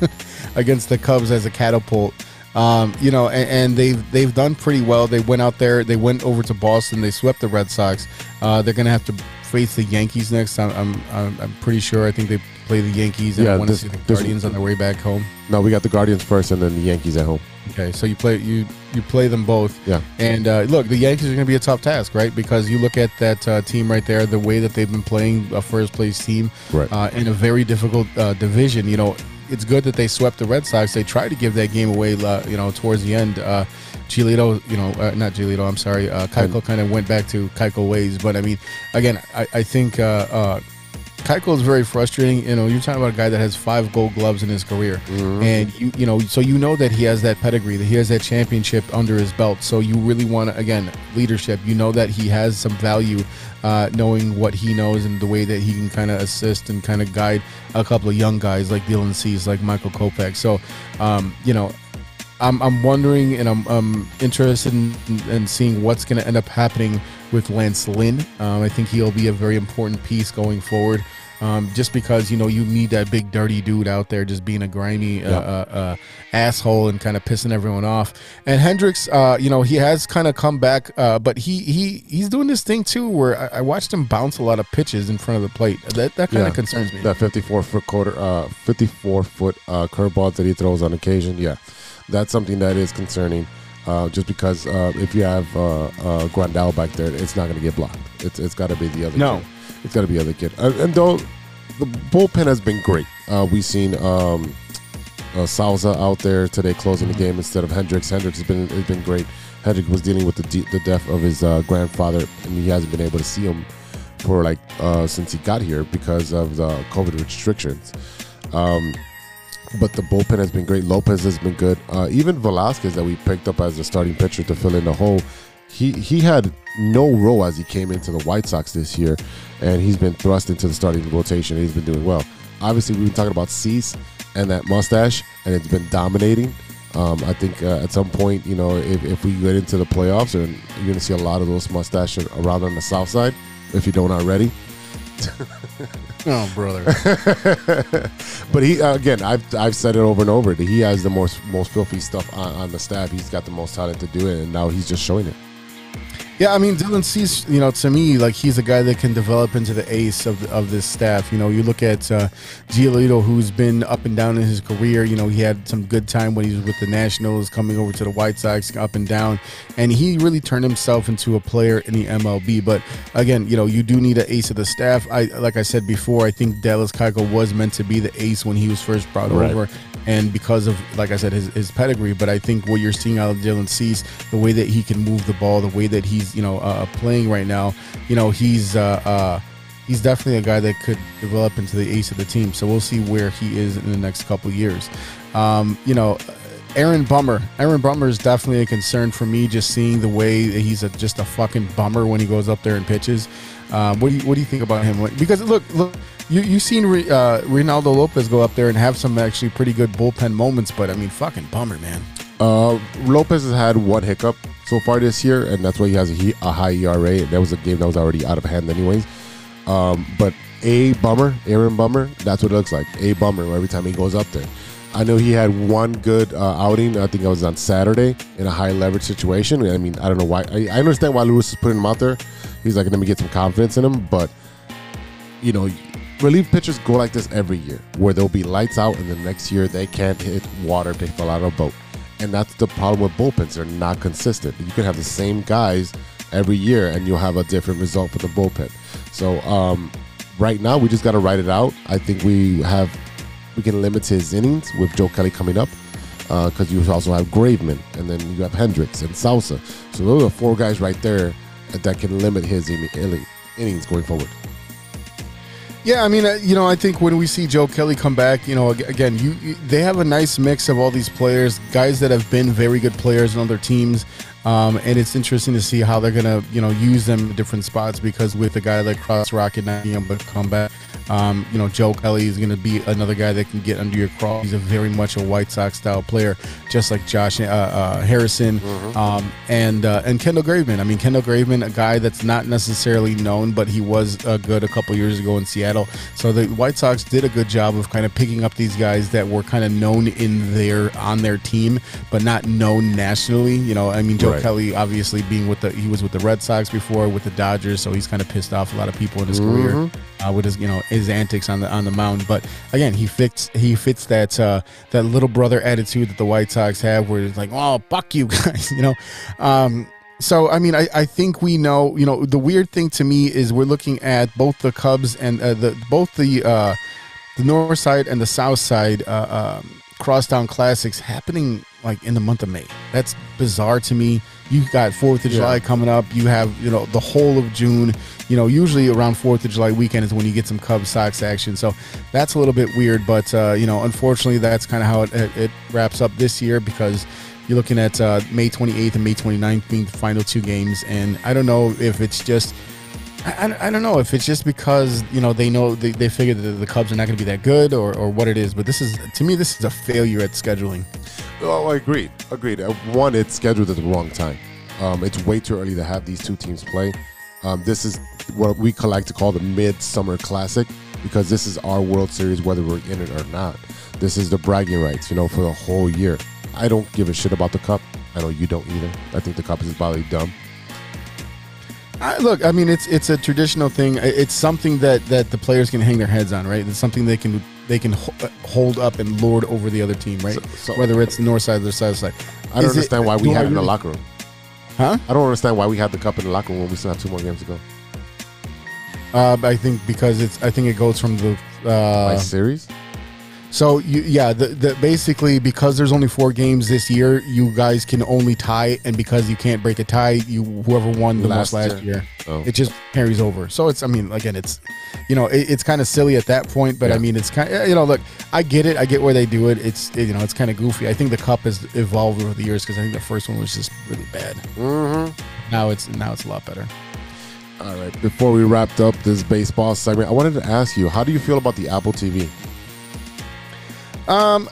against the Cubs as a catapult. Um, you know, and, and, they've they've done pretty well. They went out there, they went over to Boston, they swept the Red Sox. Uh, they're gonna have to face the Yankees next. I'm, I'm, I'm pretty sure. I think they play the Yankees, and Yeah, I want to see the this- Guardians on their way back home. No, we got the Guardians first, and then the Yankees at home. Okay, so you play you you play them both. Yeah. And uh, look, the Yankees are going to be a tough task, right? Because you look at that uh, team right there, the way that they've been playing a first place team Right. uh, in a very difficult uh, division. You know, it's good that they swept the Red Sox. They tried to give that game away, uh, you know, towards the end. Uh, Giolito, you know, uh, not Giolito, I'm sorry. Uh, Keuchel kind of went back to Keuchel ways. But I mean, again, I, I think uh, uh, Keuchel is very frustrating. You know, you're talking about a guy that has five Gold Gloves in his career, and you you know, so you know that he has that pedigree, that he has that championship under his belt. So you really want to again leadership. You know that he has some value, uh, knowing what he knows and the way that he can kind of assist and kind of guide a couple of young guys like Dylan Cease, like Michael Kopech. So, um, you know, I'm, I'm wondering and I'm, I'm interested in, in seeing what's going to end up happening with Lance Lynn. Um, I think he'll be a very important piece going forward. Um, just because you know you need that big dirty dude out there just being a grimy uh, Yeah. uh, uh, asshole and kind of pissing everyone off. And Hendriks, uh, you know, he has kind of come back, uh, but he he he's doing this thing too where I, I watched him bounce a lot of pitches in front of the plate. That that kind of concerns me. That 54 foot quarter, uh, 54 foot uh, curveballs that he throws on occasion. Yeah, that's something that is concerning. Uh, just because uh, if you have uh, uh, Grandal back there, it's not going to get blocked. It's it's got to be the other. No. kid. It's got to be the other kid. And, and though the bullpen has been great, uh, we've seen um, uh, Salza out there today closing the game instead of Hendriks. Hendriks has been has been great. Hendriks was dealing with the de- the death of his uh, grandfather, and he hasn't been able to see him for like uh, since he got here because of the COVID restrictions. Um, but the bullpen has been great. Lopez has been good. Uh, even Velasquez that we picked up as a starting pitcher to fill in the hole. He he had no role as he came into the White Sox this year, and he's been thrust into the starting rotation. He's been doing well. Obviously, we've been talking about Cease and that mustache, and it's been dominating. Um, I think uh, at some point, you know, if, if we get into the playoffs, and you're going to see a lot of those mustaches around on the south side, if you don't already. oh, brother. but he uh, again, I've I've said it over and over that he has the most most filthy stuff on, on the staff. He's got the most talent to do it, and now he's just showing it. Yeah, I mean, Dylan Cease, you know, to me, like he's a guy that can develop into the ace of, of this staff. You know, you look at uh, Giolito, who's been up and down in his career. You know, he had some good time when he was with the Nationals, coming over to the White Sox, up and down, and he really turned himself into a player in the MLB. But again, you know, you do need an ace of the staff. I like I said before, I think Dallas Keuchel was meant to be the ace when he was first brought Right. over and because of like I said his, his pedigree. But I think what you're seeing out of Dylan Cease, the way that he can move the ball, the way that he's you know uh, playing right now, you know he's uh, uh, he's definitely a guy that could develop into the ace of the team. So we'll see where he is in the next couple years. Um, you know. Aaron Bummer. Aaron Bummer is definitely a concern for me. Just seeing the way he's a, just a fucking bummer when he goes up there and pitches. Um, what do you What do you think about him? Because look, look, you you seen uh, Reynaldo Lopez go up there and have some actually pretty good bullpen moments, but I mean, fucking bummer, man. Uh, Lopez has had one hiccup so far this year, and that's why he has a, a high ERA. That was a game that was already out of hand, anyways. Um, but a bummer, Aaron Bummer, that's what it looks like. A bummer every time he goes up there. I know he had one good uh, outing. I think it was on Saturday in a high leverage situation. I mean, I don't know why. I, I understand why Lewis is putting him out there. He's like, let me get some confidence in him. But you know, relief pitchers go like this every year, where they'll be lights out, and the next year they can't hit water. They fell out of a boat, and that's the problem with bullpens. They're not consistent. You can have the same guys every year, and you'll have a different result for the bullpen. So um, right now, we just got to write it out. I think we have we can limit his innings with Joe Kelly coming up. Because you also have Graveman, and then you have Hendriks and Salsa. So those are four guys right there that can limit his inning- innings going forward. Yeah, I mean, uh, you know, I think when we see Joe Kelly come back, you know, again, you, you they have a nice mix of all these players, guys that have been very good players on other teams, um, and it's interesting to see how they're gonna, you know, use them in different spots because with a guy like Cross Rocket not being able to come back, um, you know, Joe Kelly is gonna be another guy that can get under your crawl. He's a very much a White Sox style player, just like Josh uh, uh, Harrison um, and uh, and Kendall Graveman. I mean, Kendall Graveman, a guy that's not necessarily known, but he was uh, good a couple years ago in Seattle. So the White Sox did a good job of kind of picking up these guys that were kind of known in their on their team, but not known nationally. You know, I mean, Joe Right. Kelly obviously being with the he was with the Red Sox before with the Dodgers, so he's kind of pissed off a lot of people in his career uh, with his you know his antics on the on the mound. But again, he fits he fits that uh, that little brother attitude that the White Sox have, where it's like, oh fuck you guys, you know. Um, so I mean, I, I think we know. You know, the weird thing to me is we're looking at both the Cubs and uh, the both the uh, the North Side and the South Side uh, um, Crosstown Classics happening like in the month of May. That's bizarre to me. You got Fourth of Yeah. July coming up. You have you know the whole of June. You know, usually around Fourth of July weekend is when you get some Cubs Sox action. So that's a little bit weird, but uh, you know, unfortunately, that's kind of how it, it, it wraps up this year because you're looking at uh, May 28th and May 29th being the final two games, and I don't know if it's just. I, I- don't know if it's just because you know they know they, they figure that the Cubs are not going to be that good or, or what it is, but this is to me this is a failure at scheduling. Oh, I agreed. Agreed. Uh, One, it's scheduled at the wrong time. Um, it's way too early to have these two teams play. Um, this is what we like to call the Midsummer Classic because this is our World Series, whether we're in it or not. This is the bragging rights, you know, for the whole year. I don't give a shit about the cup. I know you don't either. I think the cup is probably dumb. I, look, I mean it's it's a traditional thing. It's something that that the players can hang their heads on, right? It's something they can they can uh, hold up and lord over the other team, right? So- so- Whether it's the north side or the south side. I don't Is it- understand why we have it in the locker room. Huh? I don't understand why we have the cup in the locker room when we still have two more games to go. Uh, I think because it's I think it goes from the uh, Like series? So you, yeah, the, the basically because there's only four games this year, you guys can only tie, and because you can't break a tie, you whoever won the Last most last year. year, Oh. it just carries over. So it's I mean again, it's you know it, it's kind of silly at that point, but I mean it's kind of you know look, I get it, I get where they do it. It's you know it's kind of goofy. I think the cup has evolved over the years because I think the first one was just really bad. Mm-hmm. Now it's now it's a lot better. All right. Before we wrapped up this baseball segment, I wanted to ask you, how do you feel about the Apple TV? Um,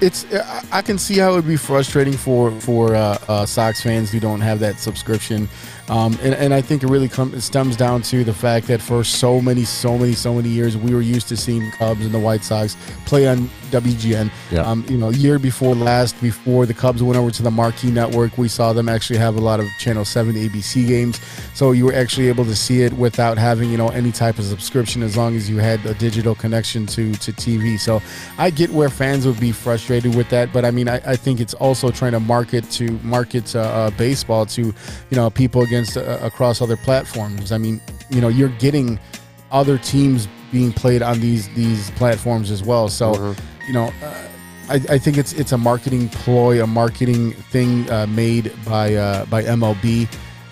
it's I- I can see how it would be frustrating for for uh, uh, Sox fans who don't have that subscription, um, and and I think it really comes it stems down to the fact that for so many so many so many years we were used to seeing Cubs and the White Sox play on WGN. Yeah. Um, you know, year before last, before the Cubs went over to the Marquee Network, we saw them actually have a lot of Channel Seven ABC games, so you were actually able to see it without having you know any type of subscription as long as you had a digital connection to to TV. So I get where fans would be frustrated with that, but I mean, I, I think it's also trying to market to market uh, uh, baseball to you know people against uh, across other platforms. I mean, you know, you're getting other teams being played on these these platforms as well. So you know. Uh, I, I think it's it's a marketing ploy, a marketing thing uh, made by uh, by MLB,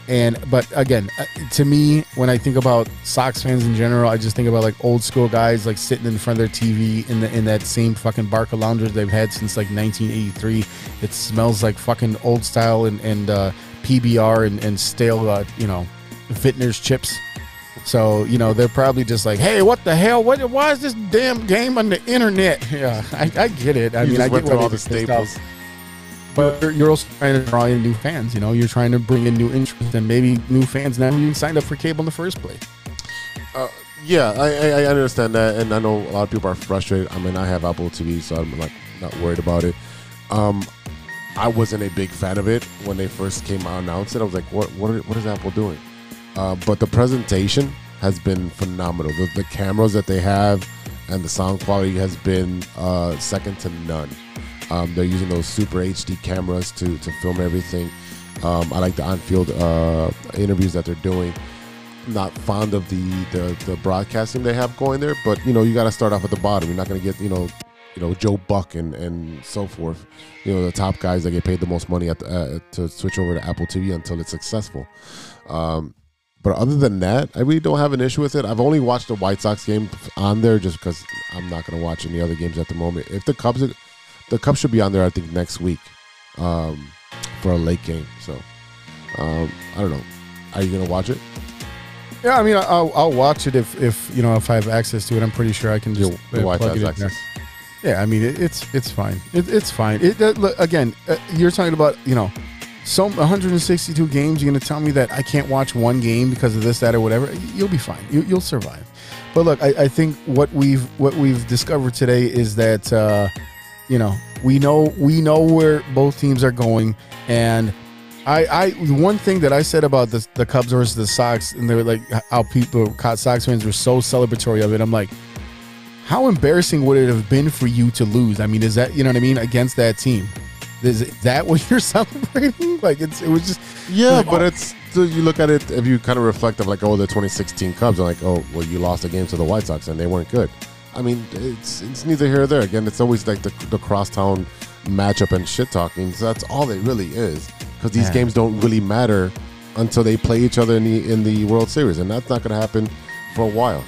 and but again, uh, to me, when I think about Sox fans in general, I just think about like old school guys like sitting in front of their TV in the in that same fucking Barca lounge they've had since like 1983. It smells like fucking old style and and uh, PBR and, and stale, uh, you know, Vitner's chips. So you know they're probably just like, "Hey, what the hell? What? Why is this damn game on the internet?" Yeah, I, I get it. I You mean, I get all the off. staples. But you're- you're also trying to draw in new fans. You know, you're trying to bring in new interest and maybe new fans never even signed up for cable in the first place. Yeah, I, I, understand that, and I know a lot of people are frustrated. I mean, I have Apple TV, so I'm like not worried about it. Um, I wasn't a big fan of it when they first came out and announced it. I was like, what what are, what is Apple doing? Uh, but the presentation has been phenomenal. The, the cameras that they have and the sound quality has been uh, second to none. Um, they're using those super HD cameras to to film everything. Um, I like the on-field uh, interviews that they're doing not fond of the, the the broadcasting they have going there, but you know you got to start off at the bottom. You're not going to get you know you know Joe Buck and and so forth. You know the top guys that get paid the most money the, uh, to switch over to Apple TV until it's successful. Um, but other than that, I really don't have an issue with it. I've only watched the White Sox game on there just because I'm not going to watch any other games at the moment. If the Cubs, the Cubs should be on there, I think next week um, for a late game. So um, I don't know. Are you going to watch it? Yeah, I mean, I'll, I'll watch it if, if you know if I have access to it. I'm pretty sure I can just White plug it in access. there. Yeah, I mean, it, it's it's fine. It, it's fine. It, uh, look, again, uh, you're talking about you know, some 162 games. You're gonna tell me that I can't watch one game because of this, that, or whatever. You'll be fine. You, you'll survive. But look, I, I think what we've what we've discovered today is that uh, you know we know we know where both teams are going, and I, I one thing that I said about the, the Cubs versus the Sox, and they were like how people, caught Sox fans were so celebratory of it. I'm like, how embarrassing would it have been for you to lose? I mean, is that you know what I mean against that team? Is that what you're celebrating? Like it's it was just Yeah, like, but oh, it's so you look at it if you kind of reflect of like oh the 2016 Cubs are like oh well you lost a game to the White Sox and they weren't good. I mean it's it's neither here or there. Again, it's always like the the crosstown matchup and shit talking. So that's all it really is because these Yeah. games don't really matter until they play each other in the in the World Series, and that's not going to happen for a while.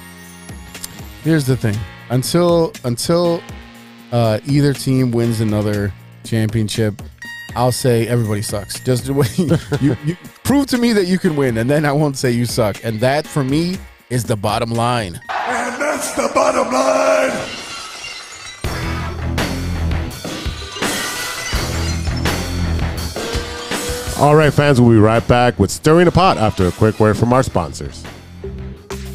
here's the thing: until until uh, either team wins another championship, I'll say everybody sucks. Just the way you, you prove to me that you can win, and then I won't say you suck. And that for me is the bottom line. And that's the bottom line. All right, fans, we'll be right back with stirring the pot after a quick word from our sponsors.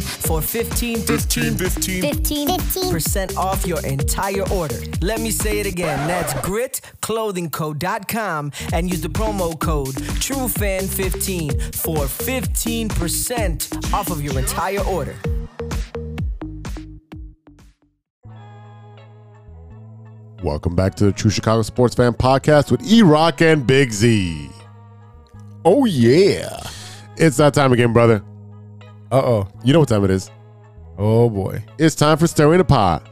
for 15 15 15 15 percent off your entire order. Let me say it again. That's gritclothingco.com and use the promo code TrueFan15 for 15% off of your entire order. Welcome back to the True Chicago Sports Fan Podcast with E Rock and Big Z. Oh yeah. It's that time again, brother. Uh oh. You know what time it is. Oh boy. It's time for Stirring the Pot.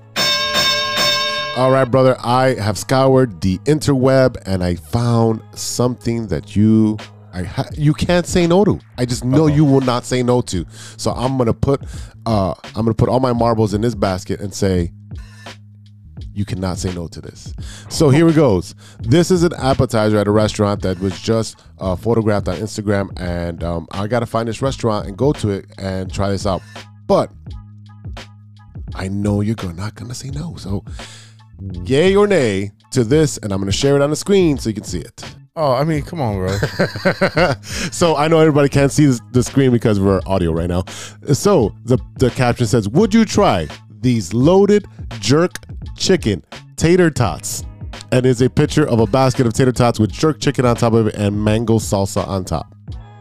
All right, brother. I have scoured the interweb and I found something that you I ha- you can't say no to. I just know you will not say no to. So I'm gonna put uh I'm gonna put all my marbles in this basket and say you cannot say no to this. So here it goes. This is an appetizer at a restaurant that was just uh, photographed on Instagram, and um, I got to find this restaurant and go to it and try this out. But I know you're not going to say no. So, yay or nay to this, and I'm going to share it on the screen so you can see it. Oh, I mean, come on, bro. so I know everybody can't see this, the screen because we're audio right now. So the the caption says, "Would you try these loaded jerk chicken tater tots?" And is a picture of a basket of tater tots with jerk chicken on top of it and mango salsa on top.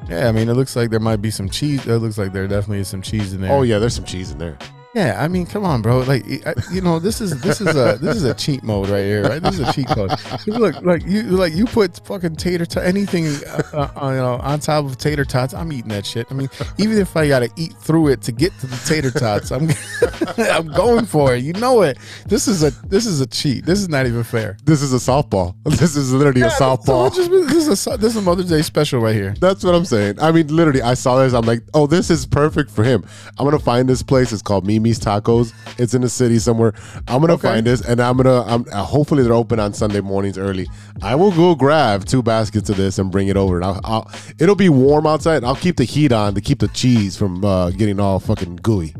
yeah, I mean, it looks like there might be some cheese. It looks like there definitely is some cheese in there. Oh yeah, there's some cheese in there. Yeah, I mean, come on, bro. Like, I- you know, this is this is a this is a cheat mode right here, right? This is a cheat code. Look, like you like you put fucking tater tot anything uh, uh, you know on top of tater tots. I'm eating that shit. I mean, even if I gotta eat through it to get to the tater tots, I'm I'm going for it. You know it. This is a this is a cheat. This is not even fair. This is a softball. This is literally a So softball. just- this is a this is a Mother's Day special right here. That's what I'm saying. I mean, literally, I saw this. I'm like, oh, this is perfect for him. I'm gonna find this place. It's called Mimi's Tacos. It's in the city somewhere. I'm gonna Okay. find this, and I'm gonna. I'm uh, hopefully they're open on Sunday mornings early. I will go grab two baskets of this and bring it over. And I'll, I'll it'll be warm outside. I'll keep the heat on to keep the cheese from uh, getting all fucking gooey.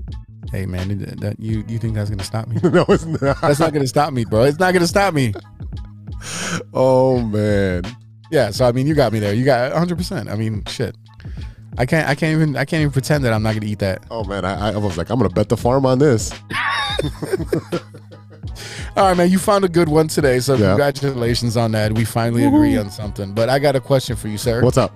Hey man, that, that- you you think that's gonna stop me? no, it's not. That's not gonna stop me, bro. It's not gonna stop me. Oh man. Yeah, so I mean, you got me there. You got 100. percent I mean, shit. I can't. I can't even. I can't even pretend that I'm not gonna eat that. Oh man. I, I was like, I'm gonna bet the farm on this. All right, man. You found a good one today, so Yeah. congratulations on that. We finally agree on something. But I got a question for you, sir. What's up?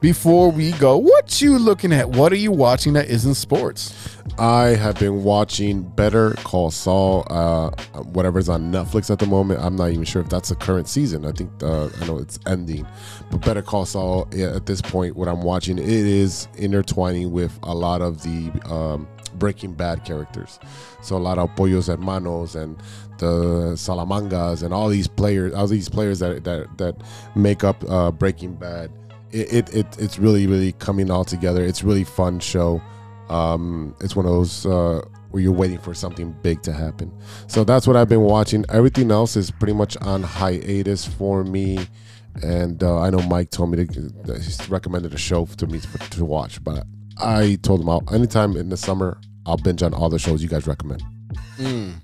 before we go, what you looking at? What are you watching that isn't sports? I have been watching Better Call Saul, uh, whatever's on Netflix at the moment. I'm not even sure if that's the current season. I think uh, I know it's ending, but Better Call Saul yeah, at this point, what I'm watching, it is intertwining with a lot of the um, Breaking Bad characters. So a lot of Pollos Hermanos and the Salamancas and all these players, all these players that that that make up uh, Breaking Bad. It, it, it it's really really coming all together. It's really fun show. Um, it's one of those uh, where you're waiting for something big to happen. So that's what I've been watching. Everything else is pretty much on hiatus for me. And uh, I know Mike told me to that he's recommended a show to me to, to watch, but I told him I'll, anytime in the summer I'll binge on all the shows you guys recommend.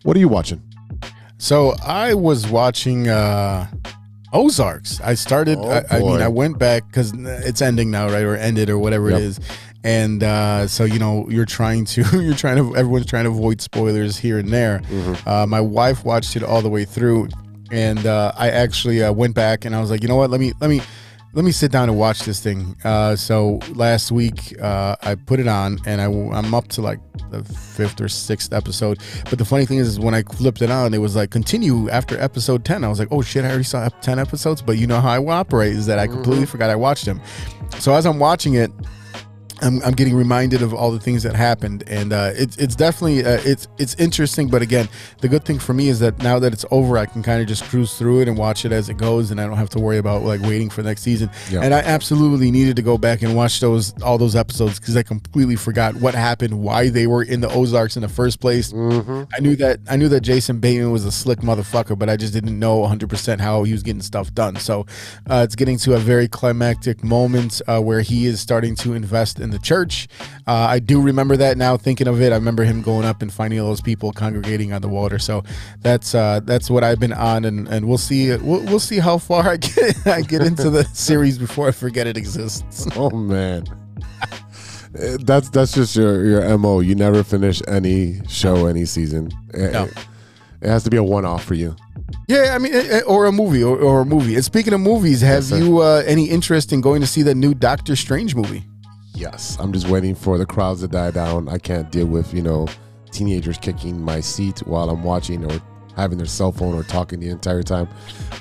What are you watching? So I was watching uh Ozarks. I started. Oh, I, I mean. I went back because it's ending now, right, or ended, or whatever Yep. it is. And uh, so you know, you're trying to, you're trying to, everyone's trying to avoid spoilers here and there. Mm-hmm. Uh, my wife watched it all the way through, and uh, I actually uh, went back and I was like, you know what? Let me, let me, let me sit down and watch this thing. Uh, so last week uh, I put it on, and I, I'm up to like the fifth or sixth episode. But the funny thing is, is when I flipped it on, it was like continue after episode ten. I was like, oh shit, I already saw ten episodes. But you know how I operate is that I completely forgot I watched them. So as I'm watching it. I'm, I'm getting reminded of all the things that happened, and uh, it's it's definitely uh, it's it's interesting. But again, the good thing for me is that now that it's over, I can kind of just cruise through it and watch it as it goes, and I don't have to worry about like waiting for next season. Yeah. And I absolutely needed to go back and watch those all those episodes because I completely forgot what happened, why they were in the Ozarks in the first place. I knew that I knew that Jason Bateman was a slick motherfucker, but I just didn't know 100 percent how he was getting stuff done. So uh, it's getting to a very climactic moment uh, where he is starting to invest in the church. Uh, I do remember that now. Thinking of it, I remember him going up and finding all those people congregating on the water. So that's uh, that's what I've been on, and, and we'll see we'll, we'll see how far I get I get into the series before I forget it exists. Oh man. Eh, That's that's just your your mo. You never finish any show, any season. Eh, No. It, it has to be a one off for you. Yeah, I mean, eh, eh, or a movie, or, or a movie. And speaking of movies, have Yes, you uh, any interest in going to see the new Doctor Strange movie? Yes, I'm just waiting for the crowds to die down. I can't deal with you know teenagers kicking my seat while I'm watching or having their cell phone or talking the entire time.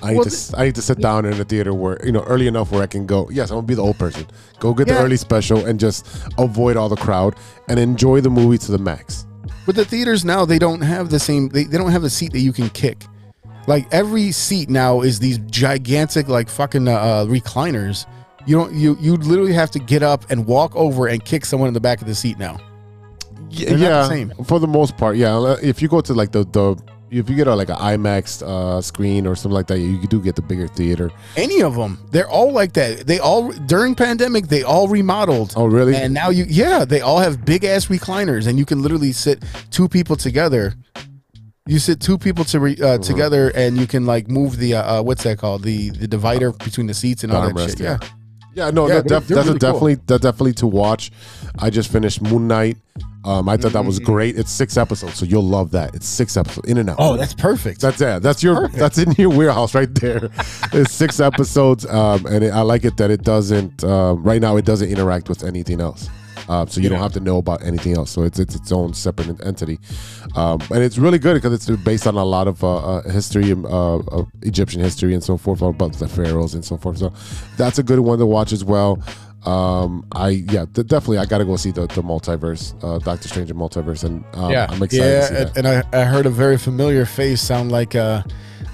I need Well, to s- I need to sit down in a theater where you know early enough where I can go. Yes, I'm gonna be the old person. Go get Yeah. the early special and just avoid all the crowd and enjoy the movie to the max. But the theaters now they don't have the same. They, they don't have a seat that you can kick. Like every seat now is these gigantic like fucking uh, uh, recliners. You don't you you literally have to get up and walk over and kick someone in the back of the seat now. They're the yeah, same. for the most part, yeah. If you go to like the the if you get a, like an IMAX uh, screen or something like that, you do get the bigger theater. Any of them, they're all like that. They all during pandemic they all remodeled. Oh, really? And now you yeah they all have big ass recliners and you can literally sit two people together. You sit two people to re, Mm-hmm. uh, together and you can like move the uh, uh, what's that called the the divider between the seats and all that Armrest, shit. yeah. Yeah. Yeah, no, Yeah, def- that's really a cool. definitely that's definitely to watch. I just finished Moon Knight. Um, I thought that Mm-hmm. was great. It's six episodes, so you'll love that. It's six episodes in and out. Oh, that's perfect. That's it. That's your. That's in your warehouse right there. it's six episodes, um, and it, I like it that it doesn't. Um, right now, it doesn't interact with anything else. Uh, so you don't have to know about anything else. So it's it's its own separate entity, um, and it's really good because it's based on a lot of uh, uh, history, uh, of Egyptian history and so forth about the pharaohs and so forth. So that's a good one to watch as well. Um, I yeah, th- definitely I got to go see the the multiverse, uh, Doctor Strange in multiverse, and um, I'm excited yeah, to see that. and, and I, I heard a very familiar face sound like uh,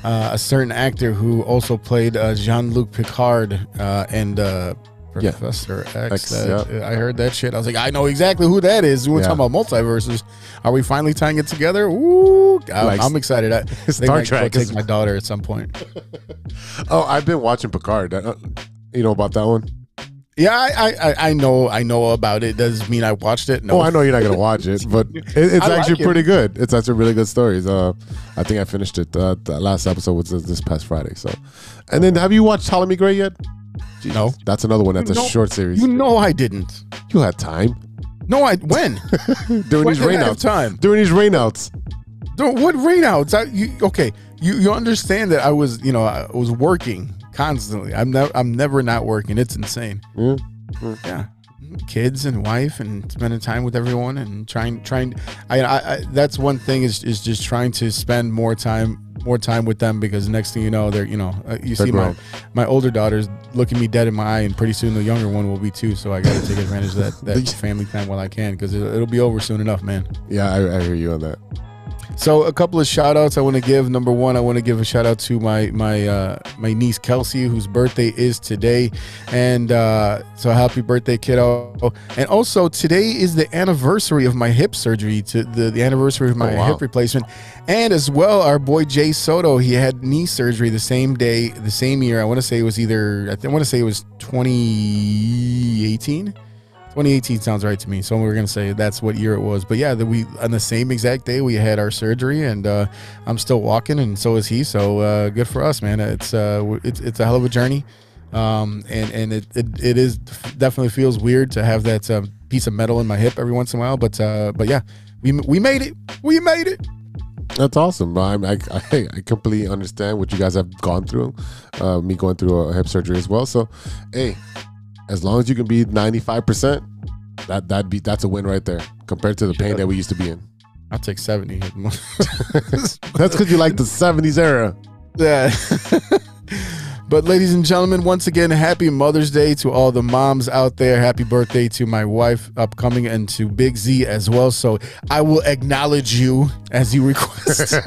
uh, a certain actor who also played uh, Jean Luc Picard uh, and uh, Yeah. Professor X. X, that- yeah. I heard that shit. I was like, I know exactly who that is. We're Yeah. talking about multiverses. Are we finally tying it together? Ooh, I'm, Like I'm excited. I, Star think I might go Trek is- take my daughter at some point. Oh, I've been watching Picard. Uh, you know about that one? Yeah, I, I, I- know I know about it. Doesn't mean I watched it. No, Oh, I know you're not gonna watch it, but it, it's I like actually it. pretty good. It's actually really good stories. Uh, I think I finished it. Uh, the last episode was this- this past Friday. So, and then have you watched Ptolemy Grey yet? No. That's another one. That's a No. short series. You know I didn't. You had time No, I when during When these did I have rainouts. time? During these rainouts. Dude, what rainouts? I, you, okay, you you understand that I was you know I was working constantly. I'm never I'm never not working. It's insane. Yeah. Yeah, kids and wife and spending time with everyone and trying trying. I, I, I that's one thing is is just trying to spend more time more time with them because next thing you know they're you know uh, you They're see my grown. my older daughter's looking me dead in my eye and pretty soon the younger one will be too so I got to take advantage of that that family time while I can because it, it'll be over soon enough man. Yeah, I, I hear you on that. So a couple of shout outs I want to give. Number one, I want to give a shout out to my my uh, my niece Kelsey, whose birthday is today, and uh, so happy birthday, kiddo! And also today is the anniversary of my hip surgery, to the, the anniversary of my Oh, wow. hip replacement, and as well our boy Jay Soto. He had knee surgery the same day, the same year. I want to say it was either I, think, I want to say it was 2018. 2018 sounds right to me. So we're gonna say that's what year it was. But yeah, that we on the same exact day we had our surgery, and uh, I'm still walking, and so is he. So uh, good for us, man. It's uh, it's it's a hell of a journey, um, and and it, it it is definitely feels weird to have that uh, piece of metal in my hip every once in a while. But uh, but yeah, we we made it. We made it. That's awesome. I, I, I completely understand what you guys have gone through. Uh, me going through a hip surgery as well. So, hey, as long as you can be 95%, that that'd be that's a win right there compared to the pain that we used to be in. I'll take 70. That's because you like the 70s era. Yeah. but ladies and gentlemen, once again, happy Mother's Day to all the moms out there. Happy birthday to my wife upcoming and to Big Z as well. So I will acknowledge you as you request.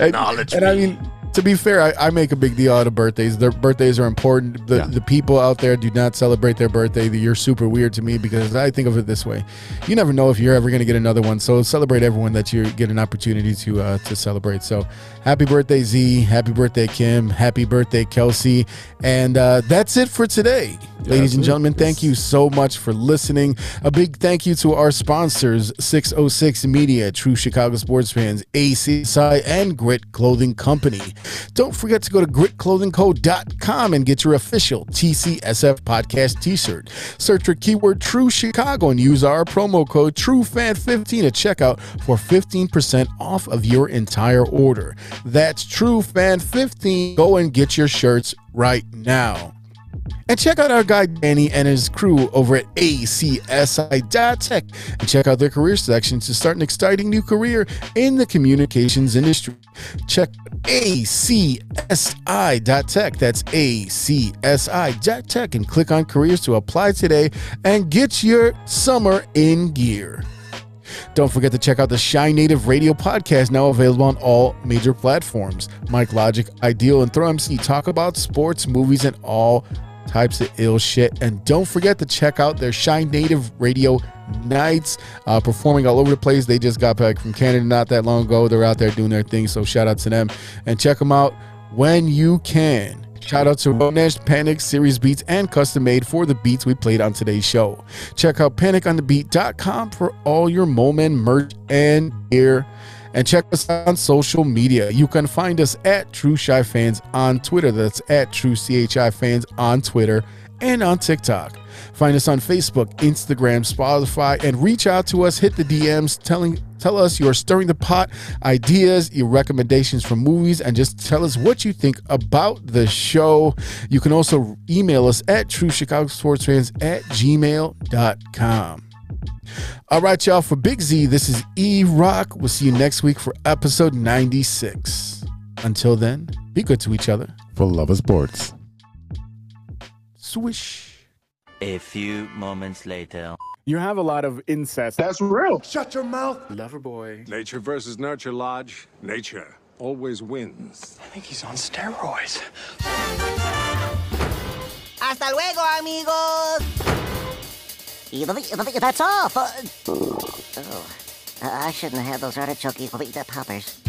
acknowledge and, and I mean to be fair, I, I make a big deal out of birthdays. Their birthdays are important. The, the people out there do not celebrate their birthday. You're super weird to me because I think of it this way: you never know if you're ever going to get another one. So celebrate everyone that you get an opportunity to uh, to celebrate. So happy birthday, Z! Happy birthday, Kim! Happy birthday, Kelsey! And uh, that's it for today, ladies and it. gentlemen. Thank you so much for listening. A big thank you to our sponsors: 606 Media, True Chicago Sports Fans, ACSI, and Grit Clothing Company. Don't forget to go to gritclothingco.com and get your official TCSF podcast t-shirt. Search your keyword True Chicago and use our promo code TrueFan15 at checkout for 15% off of your entire order. That's TrueFan15. Go and get your shirts right now. And check out our guy Danny and his crew over at ACSI.tech and check out their career section to start an exciting new career in the communications industry. Check ACSI.tech. That's ACSI.tech and click on careers to apply today and get your summer in gear. Don't forget to check out the Shy Native Radio podcast, now available on all major platforms. Mike Logic, Ideal, and Throw MC talk about sports, movies, and all types of ill shit. And don't forget to check out their Shine Native Radio nights, uh, performing all over the place. They just got back from Canada not that long ago. They're out there doing their thing, so shout out to them. And check them out when you can. Shout out to Ronesh, Panic, Series Beats, and custom made for the beats we played on today's show. Check out paniconthebeat.com for all your Moment merch and gear. And check us on social media. You can find us at True CHI Fans on Twitter. That's at True CHI Fans on Twitter and on TikTok. Find us on Facebook, Instagram, Spotify, and reach out to us. Hit the DMs, telling tell us your stirring the pot ideas, your recommendations for movies, and just tell us what you think about the show. You can also email us at True Chicago Sports Fans at gmail.com. All right, y'all. For Big Z, this is E Rock. We'll see you next week for episode 96. Until then, be good to each other. For love of sports. Swish. A few moments later. You have a lot of incest. That's real. Shut your mouth. Lover boy. Nature versus nurture, Lodge. Nature always wins. I think he's on steroids. Hasta luego, amigos. That's off. Uh, oh, I shouldn't have had those artichoke poppers.